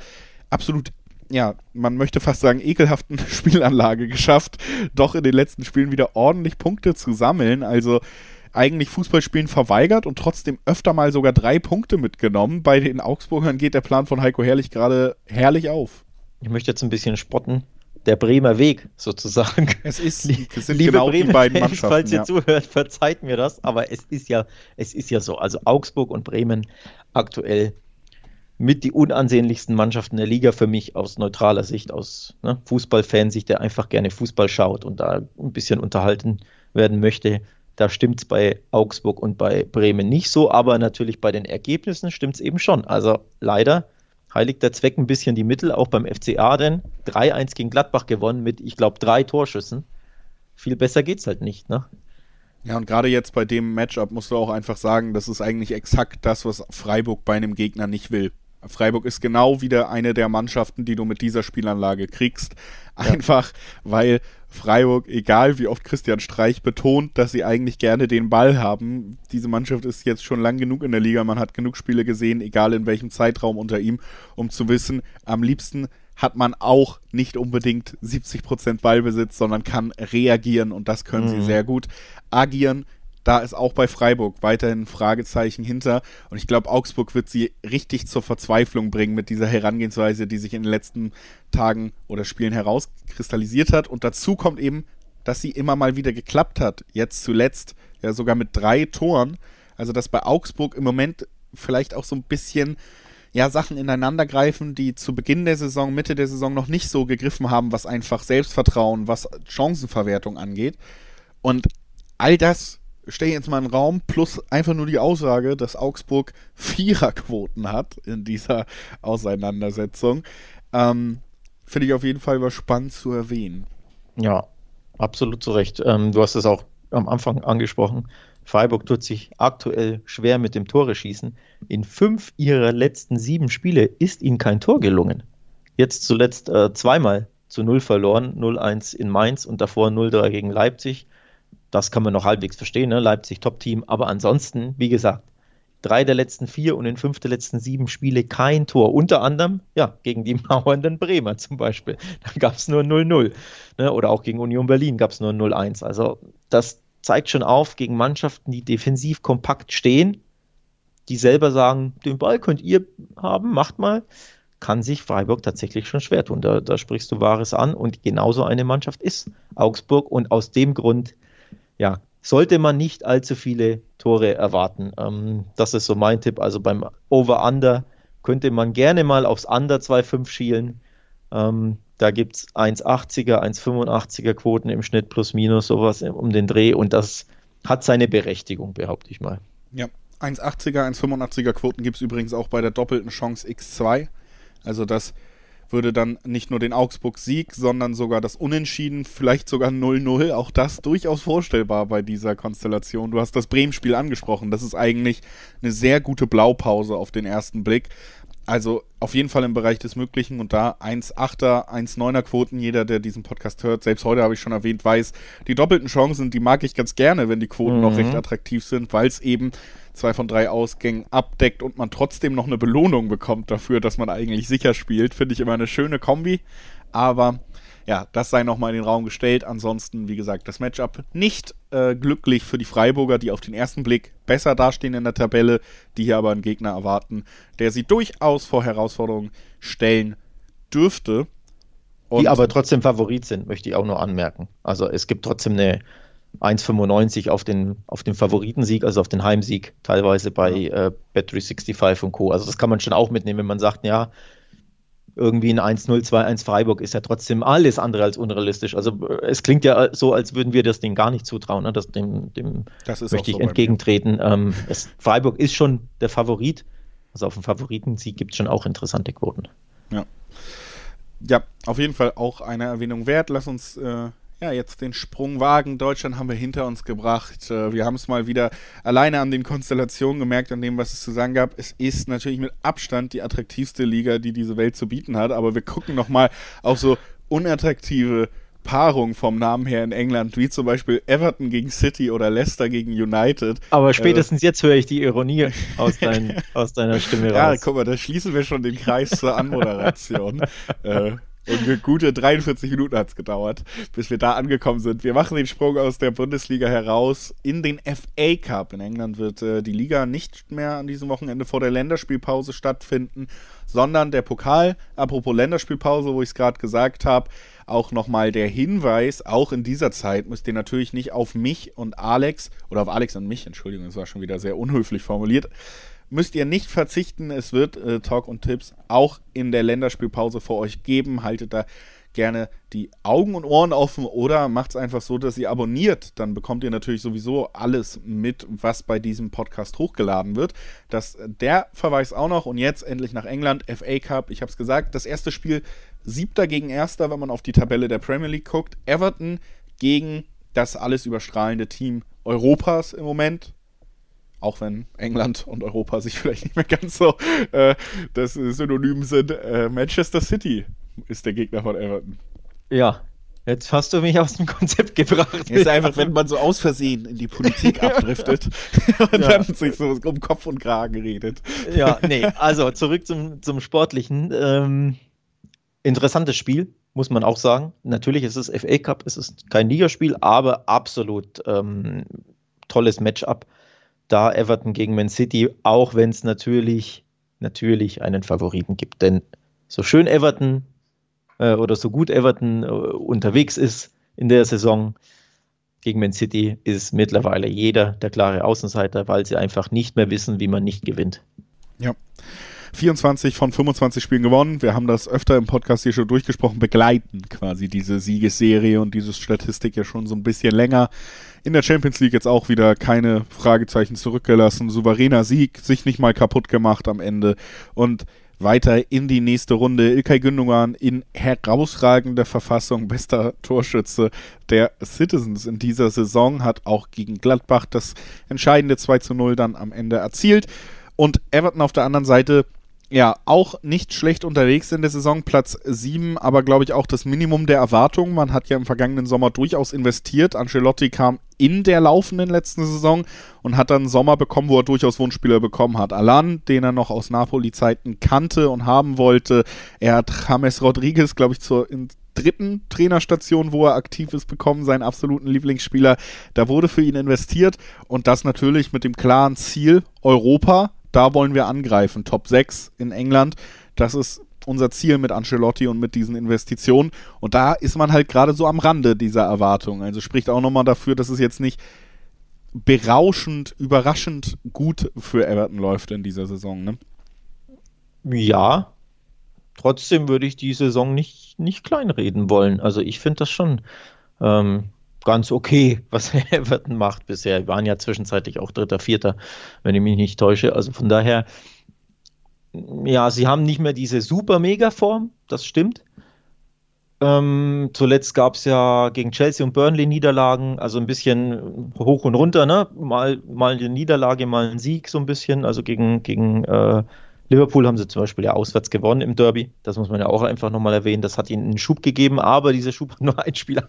absolut ja, man möchte fast sagen, ekelhaften Spielanlage geschafft, doch in den letzten Spielen wieder ordentlich Punkte zu sammeln. Also eigentlich Fußballspielen verweigert und trotzdem öfter mal sogar drei Punkte mitgenommen. Bei den Augsburgern geht der Plan von Heiko Herrlich gerade herrlich auf. Ich möchte jetzt ein bisschen spotten. Der Bremer Weg sozusagen. Es ist, es sind Liebe genau Bremer die beiden Mannschaften. Falls ihr ja. zuhört, verzeiht mir das, aber es ist ja, es ist ja so. Also Augsburg und Bremen aktuell mit die unansehnlichsten Mannschaften der Liga für mich aus neutraler Sicht, aus ne, Fußballfansicht, der einfach gerne Fußball schaut und da ein bisschen unterhalten werden möchte. Da stimmt es bei Augsburg und bei Bremen nicht so, aber natürlich bei den Ergebnissen stimmt es eben schon. Also leider heiligt der Zweck ein bisschen die Mittel, auch beim FCA, denn 3-1 gegen Gladbach gewonnen mit, ich glaube, drei Torschüssen. Viel besser geht es halt nicht, ne? Ja, und gerade jetzt bei dem Matchup musst du auch einfach sagen, das ist eigentlich exakt das, was Freiburg bei einem Gegner nicht will. Freiburg ist genau wieder eine der Mannschaften, die du mit dieser Spielanlage kriegst. Einfach, ja. weil Freiburg, egal wie oft Christian Streich betont, dass sie eigentlich gerne den Ball haben. Diese Mannschaft ist jetzt schon lang genug in der Liga. Man hat genug Spiele gesehen, egal in welchem Zeitraum unter ihm, um zu wissen, am liebsten hat man auch nicht unbedingt 70% Ballbesitz, sondern kann reagieren und das können mhm. sie sehr gut. Agieren da ist auch bei Freiburg weiterhin ein Fragezeichen hinter. Und ich glaube, Augsburg wird sie richtig zur Verzweiflung bringen mit dieser Herangehensweise, die sich in den letzten Tagen oder Spielen herauskristallisiert hat. Und dazu kommt eben, dass sie immer mal wieder geklappt hat. Jetzt zuletzt ja sogar mit drei Toren. Also, dass bei Augsburg im Moment vielleicht auch so ein bisschen ja, Sachen ineinander greifen, die zu Beginn der Saison, Mitte der Saison noch nicht so gegriffen haben, was einfach Selbstvertrauen, was Chancenverwertung angeht. Und all das stelle jetzt mal in den Raum, plus einfach nur die Aussage, dass Augsburg Viererquoten hat in dieser Auseinandersetzung. Ähm, Finde ich auf jeden Fall was spannend zu erwähnen. Ja, absolut zu Recht. Ähm, du hast es auch am Anfang angesprochen. Freiburg tut sich aktuell schwer mit dem Tore schießen. In fünf ihrer letzten sieben Spiele ist ihnen kein Tor gelungen. Jetzt zuletzt äh, zweimal zu null verloren, 0-1 in Mainz und davor 0-3 gegen Leipzig. Das kann man noch halbwegs verstehen, ne? Leipzig Top-Team. Aber ansonsten, wie gesagt, drei der letzten vier und in fünf der letzten sieben Spiele kein Tor. Unter anderem, ja, gegen die mauernden Bremer zum Beispiel. Da gab es nur 0-0. Ne? Oder auch gegen Union Berlin gab es nur 0-1. Also das zeigt schon auf, gegen Mannschaften, die defensiv kompakt stehen, die selber sagen, den Ball könnt ihr haben, macht mal, kann sich Freiburg tatsächlich schon schwer tun. Da, da sprichst du Wahres an und genauso eine Mannschaft ist Augsburg und aus dem Grund, ja, sollte man nicht allzu viele Tore erwarten. Ähm, das ist so mein Tipp. Also beim Over-Under könnte man gerne mal aufs Under 2,5 schielen. Ähm, da gibt es 1,80er, 1,85er Quoten im Schnitt plus minus, sowas um den Dreh. Und das hat seine Berechtigung, behaupte ich mal. Ja, 1,80er, 1,85er Quoten gibt es übrigens auch bei der doppelten Chance X2. Also das würde dann nicht nur den Augsburg-Sieg, sondern sogar das Unentschieden, vielleicht sogar 0-0, auch das durchaus vorstellbar bei dieser Konstellation. Du hast das Bremen-Spiel angesprochen. Das ist eigentlich eine sehr gute Blaupause auf den ersten Blick. Also auf jeden Fall im Bereich des Möglichen und da 1,8er, 1,9er Quoten. Jeder, der diesen Podcast hört, selbst heute habe ich schon erwähnt, weiß, die doppelten Chancen, die mag ich ganz gerne, wenn die Quoten mhm. noch recht attraktiv sind, weil es eben zwei von drei Ausgängen abdeckt und man trotzdem noch eine Belohnung bekommt dafür, dass man eigentlich sicher spielt. Finde ich immer eine schöne Kombi. Aber ja, das sei nochmal in den Raum gestellt. Ansonsten, wie gesagt, das Matchup nicht äh, glücklich für die Freiburger, die auf den ersten Blick besser dastehen in der Tabelle, die hier aber einen Gegner erwarten, der sie durchaus vor Herausforderungen stellen dürfte. Und die aber trotzdem Favorit sind, möchte ich auch nur anmerken. Also es gibt trotzdem eine 1,95 auf den, auf den Favoritensieg, also auf den Heimsieg, teilweise bei ja. äh, Bet365 und Co. Also das kann man schon auch mitnehmen, wenn man sagt, ja, irgendwie ein 1-0, 2-1 Freiburg ist ja trotzdem alles andere als unrealistisch. Also äh, es klingt ja so, als würden wir das Ding gar nicht zutrauen. Ne? Das, dem dem das möchte ich so entgegentreten. Ähm, es, Freiburg ist schon der Favorit. Also auf dem Favoritensieg gibt es schon auch interessante Quoten. Ja. Ja, auf jeden Fall auch eine Erwähnung wert. Lass uns äh, ja, jetzt den Sprung wagen. Deutschland haben wir hinter uns gebracht. Äh, wir haben es mal wieder alleine an den Konstellationen gemerkt, an dem, was es zu sagen gab. Es ist natürlich mit Abstand die attraktivste Liga, die diese Welt zu bieten hat. Aber wir gucken nochmal auf so unattraktive Paarungen vom Namen her in England, wie zum Beispiel Everton gegen City oder Leicester gegen United. Aber spätestens äh, jetzt höre ich die Ironie aus, dein, aus deiner Stimme raus. Ja, guck mal, da schließen wir schon den Kreis zur Anmoderation. äh, und gute 43 Minuten hat es gedauert, bis wir da angekommen sind. Wir machen den Sprung aus der Bundesliga heraus in den FA Cup. In England wird äh, die Liga nicht mehr an diesem Wochenende vor der Länderspielpause stattfinden, sondern der Pokal. Apropos Länderspielpause, wo ich es gerade gesagt habe, auch nochmal der Hinweis, auch in dieser Zeit müsst ihr natürlich nicht auf mich und Alex, oder auf Alex und mich, Entschuldigung, das war schon wieder sehr unhöflich formuliert, müsst ihr nicht verzichten. Es wird äh, Talk und Tipps auch in der Länderspielpause für euch geben. Haltet da gerne die Augen und Ohren offen oder macht es einfach so, dass ihr abonniert. Dann bekommt ihr natürlich sowieso alles mit, was bei diesem Podcast hochgeladen wird. Das, der Verweis auch noch und jetzt endlich nach England, FA Cup. Ich habe es gesagt, das erste Spiel siebter gegen erster, wenn man auf die Tabelle der Premier League guckt. Everton gegen das alles überstrahlende Team Europas im Moment auch wenn England und Europa sich vielleicht nicht mehr ganz so äh, das Synonym sind, äh, Manchester City ist der Gegner von Everton. Ja, jetzt hast du mich aus dem Konzept gebracht. Ist einfach, wenn man so aus Versehen in die Politik abdriftet und ja. dann sich so um Kopf und Kragen redet. Ja, nee, also zurück zum, zum Sportlichen. Ähm, interessantes Spiel, muss man auch sagen. Natürlich ist es FA Cup, es ist kein Ligaspiel, aber absolut ähm, tolles Matchup da Everton gegen Man City, auch wenn es natürlich, natürlich einen Favoriten gibt. Denn so schön Everton äh, oder so gut Everton äh, unterwegs ist in der Saison, gegen Man City ist mittlerweile jeder der klare Außenseiter, weil sie einfach nicht mehr wissen, wie man nicht gewinnt. Ja. 24 von 25 Spielen gewonnen. Wir haben das öfter im Podcast hier schon durchgesprochen, begleiten quasi diese Siegesserie und diese Statistik ja schon so ein bisschen länger. In der Champions League jetzt auch wieder keine Fragezeichen zurückgelassen. Souveräner Sieg, sich nicht mal kaputt gemacht am Ende. Und weiter in die nächste Runde. Ilkay Gündogan in herausragender Verfassung, bester Torschütze der Citizens in dieser Saison, hat auch gegen Gladbach das entscheidende 2 zu 0 dann am Ende erzielt. Und Everton auf der anderen Seite ja, auch nicht schlecht unterwegs in der Saison, Platz 7, aber glaube ich auch das Minimum der Erwartungen. Man hat ja im vergangenen Sommer durchaus investiert. Ancelotti kam in der laufenden letzten Saison und hat dann einen Sommer bekommen, wo er durchaus Wunschspieler bekommen hat. Alan, den er noch aus Napoli-Zeiten kannte und haben wollte. Er hat James Rodriguez, glaube ich, zur dritten Trainerstation, wo er aktiv ist, bekommen, seinen absoluten Lieblingsspieler. Da wurde für ihn investiert und das natürlich mit dem klaren Ziel Europa da wollen wir angreifen. Top 6 in England. Das ist unser Ziel mit Ancelotti und mit diesen Investitionen. Und da ist man halt gerade so am Rande dieser Erwartungen. Also spricht auch nochmal dafür, dass es jetzt nicht berauschend, überraschend gut für Everton läuft in dieser Saison. Ne? Ja, trotzdem würde ich die Saison nicht, nicht kleinreden wollen. Also ich finde das schon ähm, ganz okay, was Everton macht bisher. Wir waren ja zwischenzeitlich auch Dritter, Vierter, wenn ich mich nicht täusche. Also von daher, ja, sie haben nicht mehr diese super-mega-Form, das stimmt. Ähm, zuletzt gab es ja gegen Chelsea und Burnley Niederlagen, also ein bisschen hoch und runter, ne? Mal, mal eine Niederlage, mal ein Sieg, so ein bisschen. Also gegen, gegen äh, Liverpool haben sie zum Beispiel ja auswärts gewonnen im Derby. Das muss man ja auch einfach nochmal erwähnen. Das hat ihnen einen Schub gegeben, aber dieser Schub hat nur ein Spiel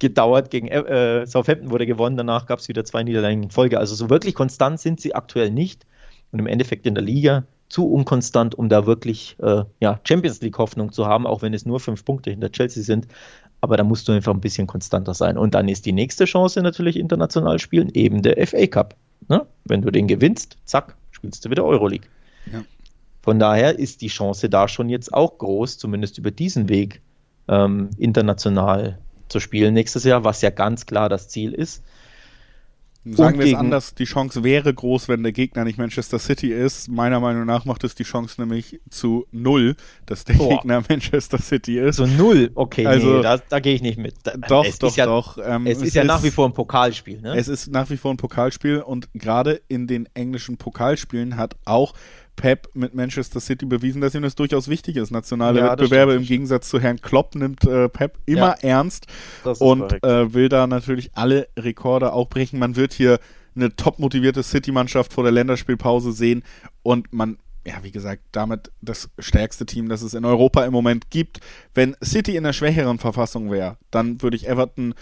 gedauert. Gegen äh, Southampton wurde gewonnen, danach gab es wieder zwei Niederlagen in Folge. Also so wirklich konstant sind sie aktuell nicht. Und im Endeffekt in der Liga zu unkonstant, um da wirklich äh, ja, Champions League Hoffnung zu haben, auch wenn es nur fünf Punkte hinter Chelsea sind. Aber da musst du einfach ein bisschen konstanter sein. Und dann ist die nächste Chance natürlich international spielen, eben der FA Cup. Ne? Wenn du den gewinnst, zack, spielst du wieder Euroleague. Ja. Von daher ist die Chance da schon jetzt auch groß, zumindest über diesen Weg ähm, international zu spielen nächstes Jahr, was ja ganz klar das Ziel ist. Sagen wir es anders, die Chance wäre groß, wenn der Gegner nicht Manchester City ist. Meiner Meinung nach macht es die Chance nämlich zu null, dass der Boah. Gegner Manchester City ist. Zu null? Okay, also, nee, da, da gehe ich nicht mit. Da, doch, doch, ja, doch. Ähm, es, es, ist ja nach wie vor ein Pokalspiel. Ne? Es ist nach wie vor ein Pokalspiel und gerade in den englischen Pokalspielen hat auch Pep mit Manchester City bewiesen, dass ihm das durchaus wichtig ist. Nationale ja, Wettbewerbe im Gegensatz zu Herrn Klopp nimmt äh, Pep immer ja, ernst und äh, will da natürlich alle Rekorde auch brechen. Man wird hier eine top motivierte City-Mannschaft vor der Länderspielpause sehen und man ja, wie gesagt, damit das stärkste Team, das es in Europa im Moment gibt. Wenn City in der schwächeren Verfassung wäre, dann würde ich Everton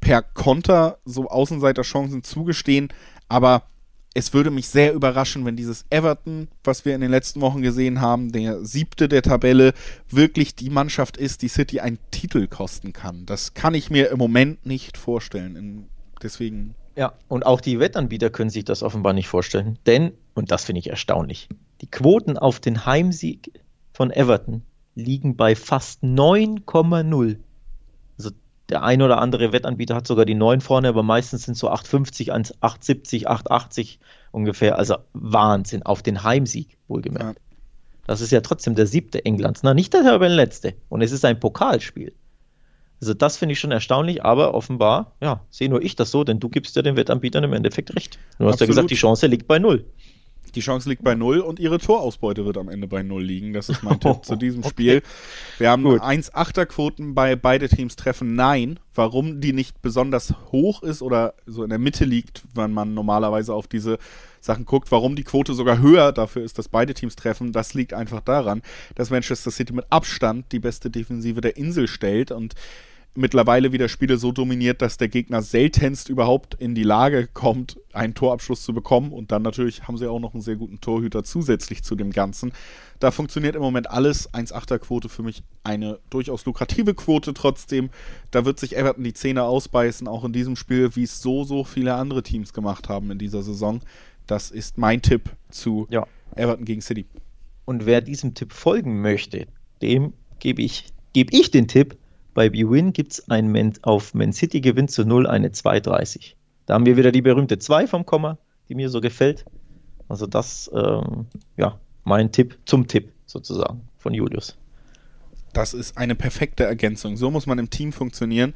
per Konter so Außenseiterchancen zugestehen, aber es würde mich sehr überraschen, wenn dieses Everton, was wir in den letzten Wochen gesehen haben, der siebte der Tabelle, wirklich die Mannschaft ist, die City einen Titel kosten kann. Das kann ich mir im Moment nicht vorstellen. Deswegen. Ja, und auch die Wettanbieter können sich das offenbar nicht vorstellen. Denn, und das finde ich erstaunlich, die Quoten auf den Heimsieg von Everton liegen bei fast 9,0 der ein oder andere Wettanbieter hat sogar die 9 vorne, aber meistens sind so 8,50, 8,70, 8,80 ungefähr. Also Wahnsinn auf den Heimsieg, wohlgemerkt. Ja. Das ist ja trotzdem der siebte Englands, na, nicht der Tabellenletzte. Und es ist ein Pokalspiel. Also das finde ich schon erstaunlich, aber offenbar, ja, sehe nur ich das so, denn du gibst ja den Wettanbietern im Endeffekt recht. Du hast Absolut. ja gesagt, die Chance liegt bei null. Die Chance liegt bei null und ihre Torausbeute wird am Ende bei null liegen. Das ist mein Tipp zu diesem okay. Spiel. Wir haben 1-8er-Quoten bei beide Teams treffen Nein. Warum die nicht besonders hoch ist oder so in der Mitte liegt, wenn man normalerweise auf diese Sachen guckt, warum die Quote sogar höher dafür ist, dass beide Teams treffen, das liegt einfach daran, dass Manchester City mit Abstand die beste Defensive der Insel stellt und mittlerweile wieder Spiele so dominiert, dass der Gegner seltenst überhaupt in die Lage kommt, einen Torabschluss zu bekommen. Und dann natürlich haben sie auch noch einen sehr guten Torhüter zusätzlich zu dem Ganzen. Da funktioniert im Moment alles. 1,8er Quote für mich eine durchaus lukrative Quote trotzdem. Da wird sich Everton die Zähne ausbeißen, auch in diesem Spiel, wie es so, so viele andere Teams gemacht haben in dieser Saison. Das ist mein Tipp zu ja. Everton gegen City. Und wer diesem Tipp folgen möchte, dem gebe ich, gebe ich den Tipp, bei BWin gibt es auf Man City Gewinn zu 0 eine 2,30. Da haben wir wieder die berühmte 2 vom Komma, die mir so gefällt. Also das, ähm, ja, mein Tipp zum Tipp sozusagen von Julius. Das ist eine perfekte Ergänzung. So muss man im Team funktionieren.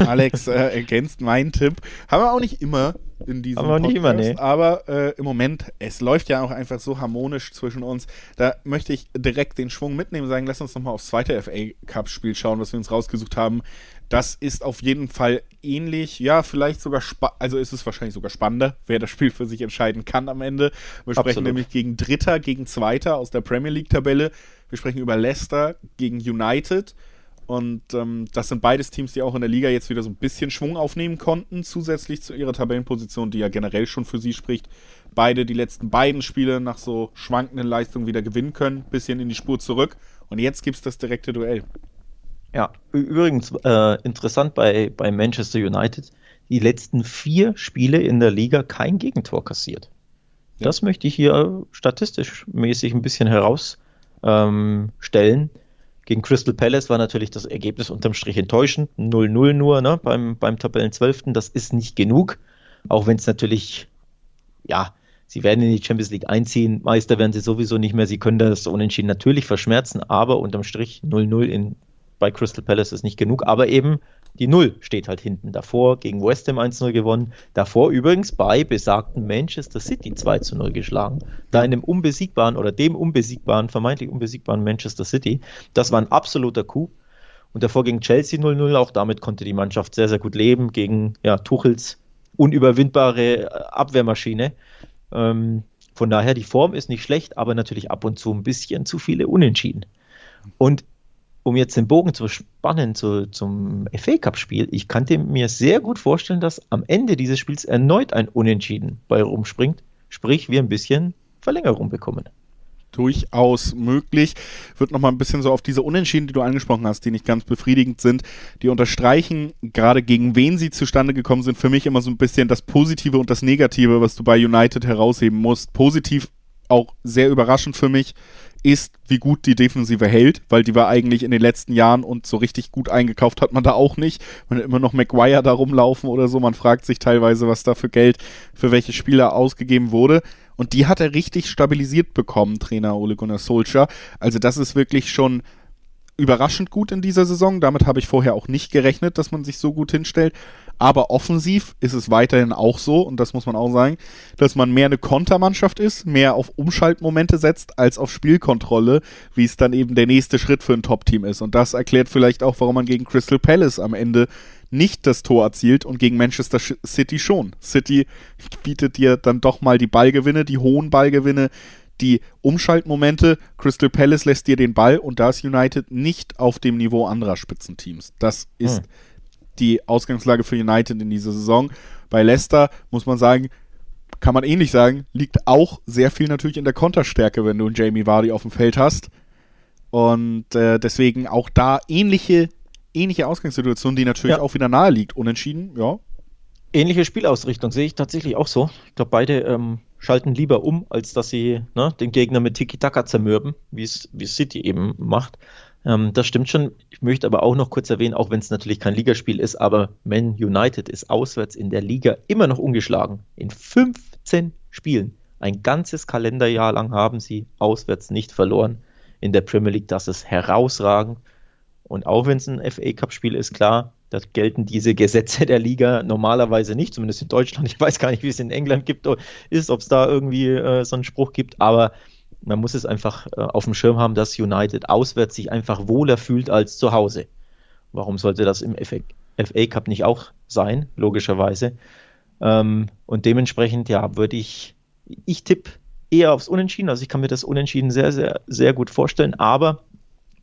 Alex äh, ergänzt meinen Tipp. Haben wir auch nicht immer in diesem wir nicht immer, nee. aber äh, im Moment, es läuft ja auch einfach so harmonisch zwischen uns. Da möchte ich direkt den Schwung mitnehmen, sagen, lass uns nochmal aufs zweite FA Cup Spiel schauen, was wir uns rausgesucht haben. Das ist auf jeden Fall ähnlich, ja, vielleicht sogar, also ist es wahrscheinlich sogar spannender, wer das Spiel für sich entscheiden kann am Ende. Wir sprechen Absolut. nämlich gegen Dritter, gegen Zweiter aus der Premier League Tabelle. Wir sprechen über Leicester gegen United. Und ähm, das sind beides Teams, die auch in der Liga jetzt wieder so ein bisschen Schwung aufnehmen konnten, zusätzlich zu ihrer Tabellenposition, die ja generell schon für sie spricht. Beide die letzten beiden Spiele nach so schwankenden Leistungen wieder gewinnen können, bisschen in die Spur zurück. Und jetzt gibt es das direkte Duell. Ja, übrigens äh, interessant bei, bei Manchester United, die letzten vier Spiele in der Liga kein Gegentor kassiert. Ja. Das möchte ich hier statistisch mäßig ein bisschen heraus ähm. Gegen Crystal Palace war natürlich das Ergebnis unterm Strich enttäuschend. 0-0 nur ne, beim, beim Tabellenzwölften. Das ist nicht genug. Auch wenn es natürlich, ja, sie werden in die Champions League einziehen. Meister werden sie sowieso nicht mehr. Sie können das Unentschieden natürlich verschmerzen, aber unterm Strich 0-0 bei Crystal Palace ist nicht genug. Aber eben die Null steht halt hinten. Davor gegen West Ham 1-0 gewonnen. Davor übrigens bei besagten Manchester City 2-0 geschlagen. Da in dem unbesiegbaren oder dem unbesiegbaren, vermeintlich unbesiegbaren Manchester City. Das war ein absoluter Coup. Und davor gegen Chelsea 0-0. Auch damit konnte die Mannschaft sehr, sehr gut leben. Gegen ja, Tuchels unüberwindbare äh, Abwehrmaschine. Ähm, von daher, die Form ist nicht schlecht, aber natürlich ab und zu ein bisschen zu viele Unentschieden. Und um jetzt den Bogen zu spannen zu, zum FA Cup-Spiel, ich kannte mir sehr gut vorstellen, dass am Ende dieses Spiels erneut ein Unentschieden bei rumspringt, sprich wir ein bisschen Verlängerung bekommen. Durchaus möglich. Wird nochmal ein bisschen so auf diese Unentschieden, die du angesprochen hast, die nicht ganz befriedigend sind, die unterstreichen, gerade gegen wen sie zustande gekommen sind, für mich immer so ein bisschen das Positive und das Negative, was du bei United herausheben musst. Positiv auch sehr überraschend für mich ist, wie gut die Defensive hält, weil die war eigentlich in den letzten Jahren und so richtig gut eingekauft hat man da auch nicht. Man hat immer noch Maguire da rumlaufen oder so. Man fragt sich teilweise, was da für Geld für welche Spieler ausgegeben wurde. Und die hat er richtig stabilisiert bekommen, Trainer Ole Gunnar Solskjaer. Also das ist wirklich schon überraschend gut in dieser Saison. Damit habe ich vorher auch nicht gerechnet, dass man sich so gut hinstellt. Aber offensiv ist es weiterhin auch so, und das muss man auch sagen, dass man mehr eine Kontermannschaft ist, mehr auf Umschaltmomente setzt, als auf Spielkontrolle, wie es dann eben der nächste Schritt für ein Top-Team ist. Und das erklärt vielleicht auch, warum man gegen Crystal Palace am Ende nicht das Tor erzielt und gegen Manchester City schon. City bietet dir dann doch mal die Ballgewinne, die hohen Ballgewinne, die Umschaltmomente. Crystal Palace lässt dir den Ball und da ist United nicht auf dem Niveau anderer Spitzenteams. Das ist hm. Die Ausgangslage für United in dieser Saison. Bei Leicester muss man sagen, kann man ähnlich sagen, liegt auch sehr viel natürlich in der Konterstärke, wenn du einen Jamie Vardy auf dem Feld hast. Und äh, deswegen auch da ähnliche, ähnliche Ausgangssituation, die natürlich ja. auch wieder nahe liegt. Unentschieden, ja. Ähnliche Spielausrichtung sehe ich tatsächlich auch so. Ich glaube, beide ähm, schalten lieber um, als dass sie ne, den Gegner mit Tiki-Taka zermürben, wie es City eben macht. Ähm, das stimmt schon. Ich möchte aber auch noch kurz erwähnen, auch wenn es natürlich kein Ligaspiel ist, aber Man United ist auswärts in der Liga immer noch ungeschlagen. In 15 Spielen. Ein ganzes Kalenderjahr lang haben sie auswärts nicht verloren in der Premier League. Das ist herausragend. Und auch wenn es ein FA Cup-Spiel ist, klar, da gelten diese Gesetze der Liga normalerweise nicht, zumindest in Deutschland. Ich weiß gar nicht, wie es in England gibt, ist, ob es da irgendwie äh, so einen Spruch gibt, aber man muss es einfach äh, auf dem Schirm haben, dass United auswärts sich einfach wohler fühlt als zu Hause. Warum sollte das im FA, Cup nicht auch sein, logischerweise? Ähm, und dementsprechend, ja, würde ich, ich tippe eher aufs Unentschieden. Also ich kann mir das Unentschieden sehr, sehr, sehr gut vorstellen, aber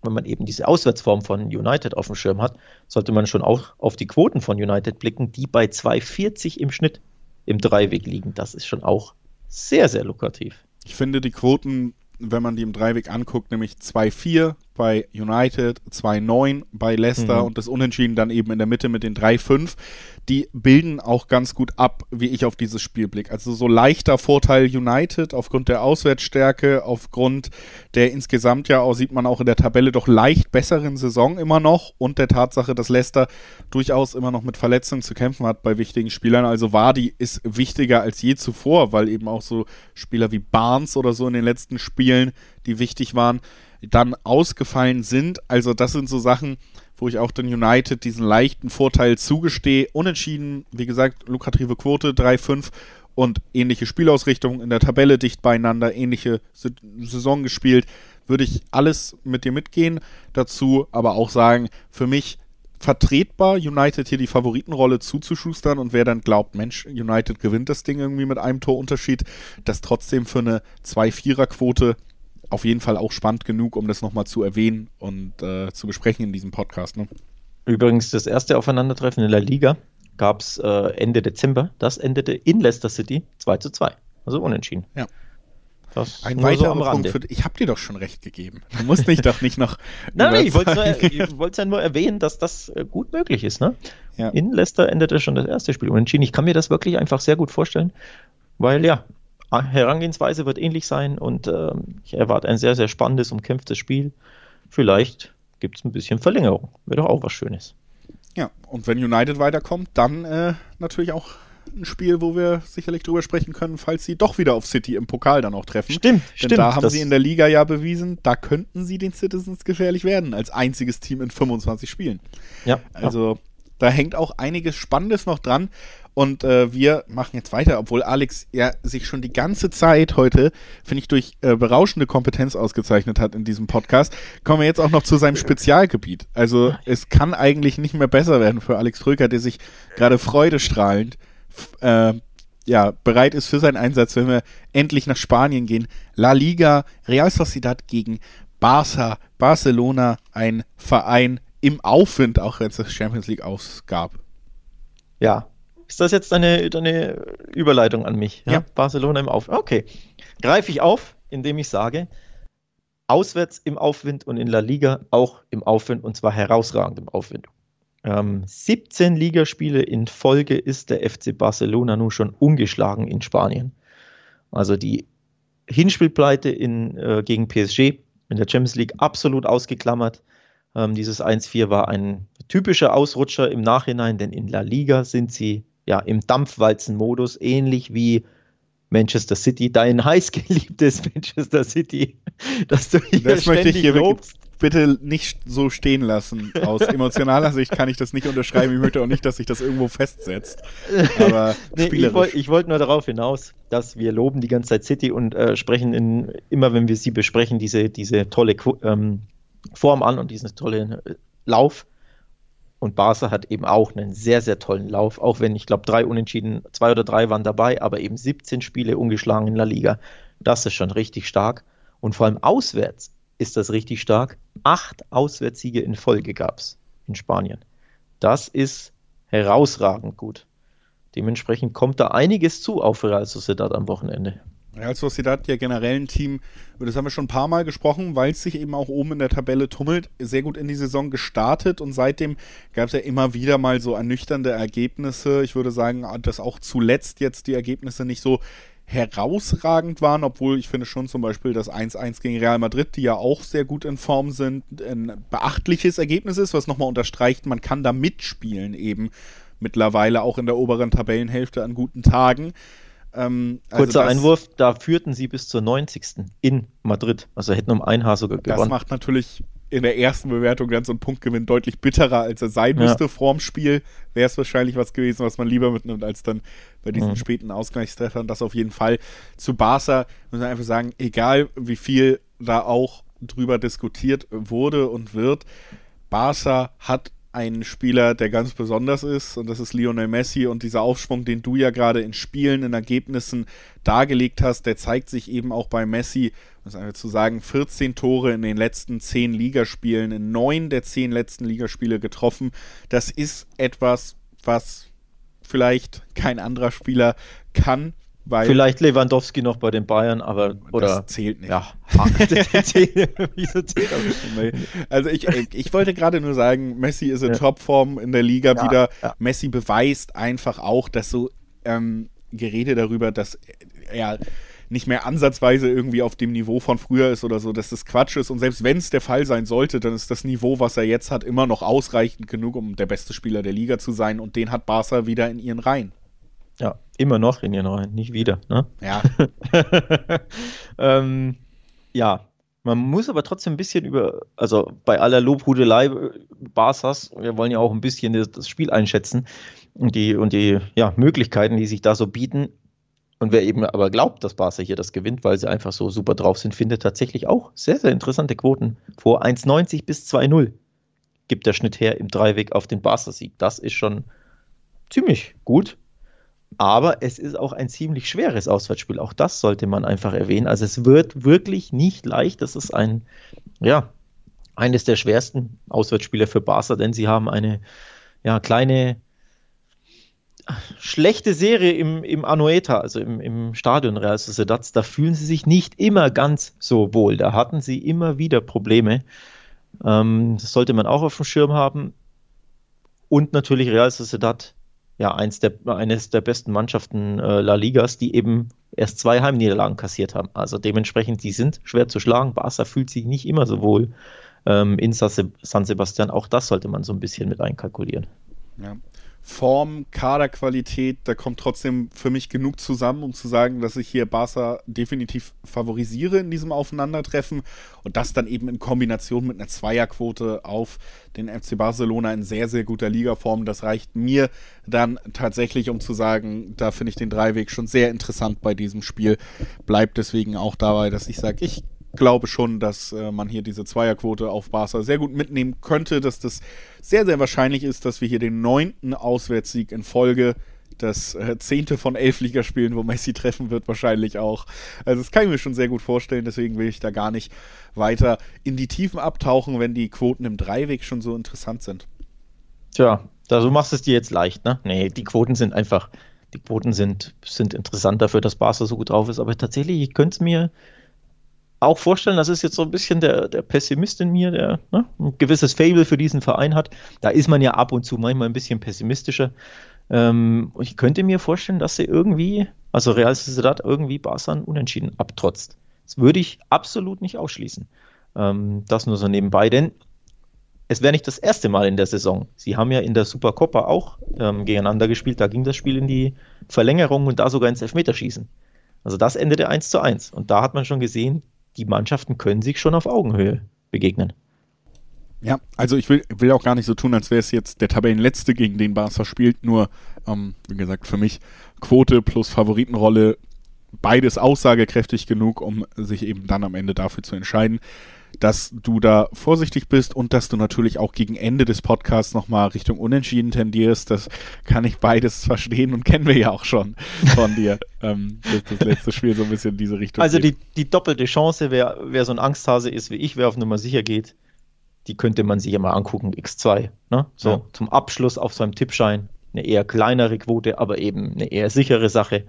wenn man eben diese Auswärtsform von United auf dem Schirm hat, sollte man schon auch auf die Quoten von United blicken, die bei 2,40 im Schnitt im Dreiweg liegen. Das ist schon auch sehr, sehr lukrativ. Ich finde die Quoten, wenn man die im Dreiweg anguckt, nämlich 2,4 bei United, 2-9 bei Leicester mhm. und das Unentschieden dann eben in der Mitte mit den 3-5. Die bilden auch ganz gut ab, wie ich auf dieses Spiel blicke. Also so leichter Vorteil United aufgrund der Auswärtsstärke, aufgrund der insgesamt ja auch, sieht man auch in der Tabelle, doch leicht besseren Saison immer noch und der Tatsache, dass Leicester durchaus immer noch mit Verletzungen zu kämpfen hat bei wichtigen Spielern. Also Wadi ist wichtiger als je zuvor, weil eben auch so Spieler wie Barnes oder so in den letzten Spielen, die wichtig waren, dann ausgefallen sind. Also das sind so Sachen, wo ich auch den United diesen leichten Vorteil zugestehe. Unentschieden, wie gesagt, lukrative Quote 3-5 und ähnliche Spielausrichtung in der Tabelle dicht beieinander, ähnliche Saison gespielt. Würde ich alles mit dir mitgehen. Dazu aber auch sagen, für mich vertretbar, United hier die Favoritenrolle zuzuschustern und wer dann glaubt, Mensch, United gewinnt das Ding irgendwie mit einem Torunterschied, das trotzdem für eine 2-4er-Quote auf jeden Fall auch spannend genug, um das nochmal zu erwähnen und äh, zu besprechen in diesem Podcast. Ne? Übrigens, das erste Aufeinandertreffen in der Liga gab es äh, Ende Dezember. Das endete in Leicester City 2 zu 2. Also unentschieden. Ja. Das Ein weiterer so Punkt für, ich habe dir doch schon recht gegeben. Du musst mich doch nicht noch. nein, nein, ich wollte es ja nur erwähnen, dass das äh, gut möglich ist. Ne? Ja. In Leicester endete schon das erste Spiel unentschieden. Ich kann mir das wirklich einfach sehr gut vorstellen, weil ja, Herangehensweise wird ähnlich sein und äh, ich erwarte ein sehr, sehr spannendes, umkämpftes Spiel. Vielleicht gibt es ein bisschen Verlängerung. Wäre doch auch was Schönes. Ja, und wenn United weiterkommt, dann äh, natürlich auch ein Spiel, wo wir sicherlich drüber sprechen können, falls sie doch wieder auf City im Pokal dann auch treffen. Stimmt, Denn stimmt. Da haben sie in der Liga ja bewiesen, da könnten sie den Citizens gefährlich werden, als einziges Team in 25 Spielen. Ja. Also ja. da hängt auch einiges Spannendes noch dran. Und äh, wir machen jetzt weiter, obwohl Alex ja sich schon die ganze Zeit heute, finde ich, durch äh, berauschende Kompetenz ausgezeichnet hat in diesem Podcast, kommen wir jetzt auch noch zu seinem Spezialgebiet. Also es kann eigentlich nicht mehr besser werden für Alex Tröker, der sich gerade freudestrahlend äh, ja, bereit ist für seinen Einsatz, wenn wir endlich nach Spanien gehen. La Liga, Real Sociedad gegen Barça, Barcelona, ein Verein im Aufwind, auch wenn es das Champions League ausgab. Ja, ist das jetzt deine, deine Überleitung an mich? Ja. ja. Barcelona im Aufwind. Okay. Greife ich auf, indem ich sage, auswärts im Aufwind und in La Liga auch im Aufwind und zwar herausragend im Aufwind. Ähm, 17 Ligaspiele in Folge ist der FC Barcelona nun schon ungeschlagen in Spanien. Also die Hinspielpleite in, äh, gegen PSG in der Champions League absolut ausgeklammert. Ähm, dieses 1-4 war ein typischer Ausrutscher im Nachhinein, denn in La Liga sind sie ja, im Dampfwalzen-Modus, ähnlich wie Manchester City, dein heißgeliebtes Manchester City, dass du hier das möchte ich hier lobst. bitte nicht so stehen lassen. Aus emotionaler Sicht kann ich das nicht unterschreiben. Ich möchte auch nicht, dass sich das irgendwo festsetzt. Aber nee, ich wollte wollt nur darauf hinaus, dass wir loben die ganze Zeit City und äh, sprechen in, immer, wenn wir sie besprechen, diese, diese tolle ähm, Form an und diesen tollen äh, Lauf. Und Barca hat eben auch einen sehr, sehr tollen Lauf, auch wenn ich glaube, drei Unentschieden, zwei oder drei waren dabei, aber eben 17 Spiele ungeschlagen in der Liga. Das ist schon richtig stark. Und vor allem auswärts ist das richtig stark. Acht Auswärtssiege in Folge gab es in Spanien. Das ist herausragend gut. Dementsprechend kommt da einiges zu auf Real Sociedad am Wochenende. Real Sociedad ja generell ein Team, über das haben wir schon ein paar Mal gesprochen, weil es sich eben auch oben in der Tabelle tummelt, sehr gut in die Saison gestartet und seitdem gab es ja immer wieder mal so ernüchternde Ergebnisse. Ich würde sagen, dass auch zuletzt jetzt die Ergebnisse nicht so herausragend waren, obwohl ich finde schon zum Beispiel das 1-1 gegen Real Madrid, die ja auch sehr gut in Form sind, ein beachtliches Ergebnis ist, was nochmal unterstreicht, man kann da mitspielen eben mittlerweile auch in der oberen Tabellenhälfte an guten Tagen. Ähm, also Kurzer das, Einwurf, da führten sie bis zur 90. in Madrid. Also hätten um ein Haar sogar gewonnen. Das macht natürlich in der ersten Bewertung dann so ein Punktgewinn deutlich bitterer, als er sein müsste ja. vorm Spiel. Wäre es wahrscheinlich was gewesen, was man lieber mitnimmt, als dann bei diesen mhm. späten Ausgleichstreffern. Das auf jeden Fall. Zu Barca muss man einfach sagen, egal wie viel da auch drüber diskutiert wurde und wird, Barca hat ein Spieler, der ganz besonders ist, und das ist Lionel Messi. Und dieser Aufschwung, den du ja gerade in Spielen, in Ergebnissen dargelegt hast, der zeigt sich eben auch bei Messi, es einfach zu sagen, 14 Tore in den letzten 10 Ligaspielen, in 9 der 10 letzten Ligaspiele getroffen. Das ist etwas, was vielleicht kein anderer Spieler kann, Weil, Vielleicht Lewandowski noch bei den Bayern, aber oder das zählt nicht. Ja? Also ich, ich wollte gerade nur sagen, Messi ist in ja. Topform in der Liga ja, wieder. Ja. Messi beweist einfach auch, dass so ähm, Gerede darüber, dass er nicht mehr ansatzweise irgendwie auf dem Niveau von früher ist oder so, dass das Quatsch ist. Und selbst wenn es der Fall sein sollte, dann ist das Niveau, was er jetzt hat, immer noch ausreichend genug, um der beste Spieler der Liga zu sein. Und den hat Barca wieder in ihren Reihen. Ja, immer noch in ihren Reihen, nicht wieder. Ne? Ja. ähm, ja, man muss aber trotzdem ein bisschen über, also bei aller Lobhudelei äh, Barsas, wir wollen ja auch ein bisschen das, das, Spiel einschätzen und die, und die ja, Möglichkeiten, die sich da so bieten. Und wer eben aber glaubt, dass Barca hier das gewinnt, weil sie einfach so super drauf sind, findet tatsächlich auch sehr, sehr interessante Quoten. Vor 1,90 bis 2,0 gibt der Schnitt her im Dreiweg auf den Barca-Sieg. Das ist schon ziemlich gut. Aber es ist auch ein ziemlich schweres Auswärtsspiel. Auch das sollte man einfach erwähnen. Also es wird wirklich nicht leicht. Das ist ein, ja, eines der schwersten Auswärtsspiele für Barca, denn sie haben eine ja, kleine schlechte Serie im, im Anueta, also im, im Stadion Real Sociedad. Da fühlen sie sich nicht immer ganz so wohl. Da hatten sie immer wieder Probleme. Ähm, das sollte man auch auf dem Schirm haben. Und natürlich Real Sociedad ja eins der, eines der besten Mannschaften äh, La Ligas, die eben erst zwei Heimniederlagen kassiert haben. Also dementsprechend, die sind schwer zu schlagen. Barca fühlt sich nicht immer so wohl ähm, in San Sebastian. Auch das sollte man so ein bisschen mit einkalkulieren. Ja. Form, Kaderqualität, da kommt trotzdem für mich genug zusammen, um zu sagen, dass ich hier Barca definitiv favorisiere in diesem Aufeinandertreffen und das dann eben in Kombination mit einer Zweierquote auf den FC Barcelona in sehr, sehr guter Ligaform. Das reicht mir dann tatsächlich, um zu sagen, da finde ich den Dreiweg schon sehr interessant bei diesem Spiel. Bleibt deswegen auch dabei, dass ich sage, ich glaube schon, dass äh, man hier diese Zweierquote auf Barca sehr gut mitnehmen könnte, dass das sehr, sehr wahrscheinlich ist, dass wir hier den neunten Auswärtssieg in Folge das äh, zehnte von elf Ligaspielen, wo Messi treffen wird, wahrscheinlich auch. Also das kann ich mir schon sehr gut vorstellen, deswegen will ich da gar nicht weiter in die Tiefen abtauchen, wenn die Quoten im Dreiweg schon so interessant sind. Tja, da, du machst es dir jetzt leicht, ne? Nee, die Quoten sind einfach, die Quoten sind, sind interessant dafür, dass Barca so gut drauf ist, aber tatsächlich, ich könnte es mir auch vorstellen, das ist jetzt so ein bisschen der, der Pessimist in mir, der ne, ein gewisses Fable für diesen Verein hat. Da ist man ja ab und zu manchmal ein bisschen pessimistischer. Ähm, ich könnte mir vorstellen, dass sie irgendwie, also Real Sociedad irgendwie Barca unentschieden abtrotzt. Das würde ich absolut nicht ausschließen. Ähm, das nur so nebenbei, denn es wäre nicht das erste Mal in der Saison. Sie haben ja in der Supercopa auch ähm, gegeneinander gespielt. Da ging das Spiel in die Verlängerung und da sogar ins Elfmeterschießen. Also das endete 1 zu 1. Und da hat man schon gesehen, die Mannschaften können sich schon auf Augenhöhe begegnen. Ja, also ich will, will auch gar nicht so tun, als wäre es jetzt der Tabellenletzte, gegen den Barca spielt. Nur, ähm, wie gesagt, für mich Quote plus Favoritenrolle, beides aussagekräftig genug, um sich eben dann am Ende dafür zu entscheiden dass du da vorsichtig bist und dass du natürlich auch gegen Ende des Podcasts nochmal Richtung Unentschieden tendierst. Das kann ich beides verstehen und kennen wir ja auch schon von dir, ähm, dass das letzte Spiel so ein bisschen in diese Richtung Also die, die, doppelte Chance, wer, wer so ein Angsthase ist wie ich, wer auf Nummer sicher geht, die könnte man sich ja mal angucken, X2. Ne? So ja. zum Abschluss auf seinem Tippschein eine eher kleinere Quote, aber eben eine eher sichere Sache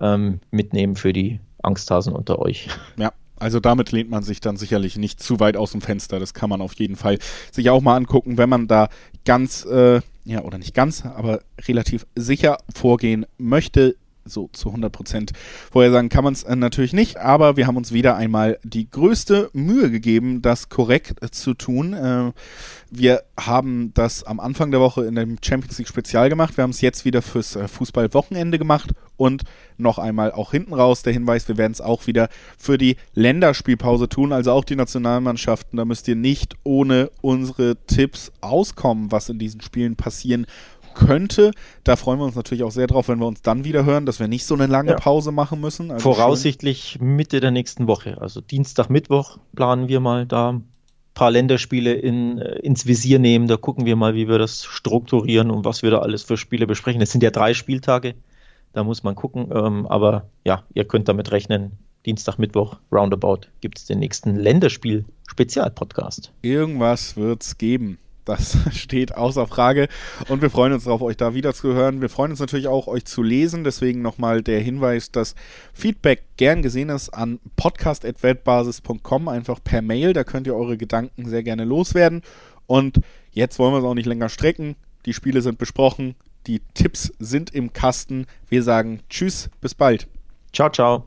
ähm, mitnehmen für die Angsthasen unter euch. Ja, also damit lehnt man sich dann sicherlich nicht zu weit aus dem Fenster. Das kann man auf jeden Fall sich auch mal angucken, wenn man da ganz, äh, ja, oder nicht ganz, aber relativ sicher vorgehen möchte so zu 100 Prozent vorhersagen kann man es äh, natürlich nicht, aber wir haben uns wieder einmal die größte Mühe gegeben, das korrekt äh, zu tun. Äh, wir haben das am Anfang der Woche in dem Champions League Spezial gemacht. Wir haben es jetzt wieder fürs Fußballwochenende gemacht und noch einmal auch hinten raus der Hinweis, wir werden es auch wieder für die Länderspielpause tun, also auch die Nationalmannschaften. Da müsst ihr nicht ohne unsere Tipps auskommen, was in diesen Spielen passieren könnte. Da freuen wir uns natürlich auch sehr drauf, wenn wir uns dann wieder hören, dass wir nicht so eine lange ja. Pause machen müssen. Also Voraussichtlich schön. Mitte der nächsten Woche. Also Dienstag, Mittwoch planen wir mal da ein paar Länderspiele in, äh, ins Visier nehmen. Da gucken wir mal, wie wir das strukturieren und was wir da alles für Spiele besprechen. Es sind ja drei Spieltage. Da muss man gucken. Ähm, aber ja, ihr könnt damit rechnen. Dienstag, Mittwoch, roundabout, gibt es den nächsten Länderspiel-Spezialpodcast. Irgendwas wird es geben. Das steht außer Frage. Und wir freuen uns darauf, euch da wieder zu hören. Wir freuen uns natürlich auch, euch zu lesen. Deswegen nochmal der Hinweis, dass Feedback gern gesehen ist an podcast.weltbasis.com, einfach per Mail. Da könnt ihr eure Gedanken sehr gerne loswerden. Und jetzt wollen wir es auch nicht länger strecken. Die Spiele sind besprochen. Die Tipps sind im Kasten. Wir sagen Tschüss, bis bald. Ciao, ciao.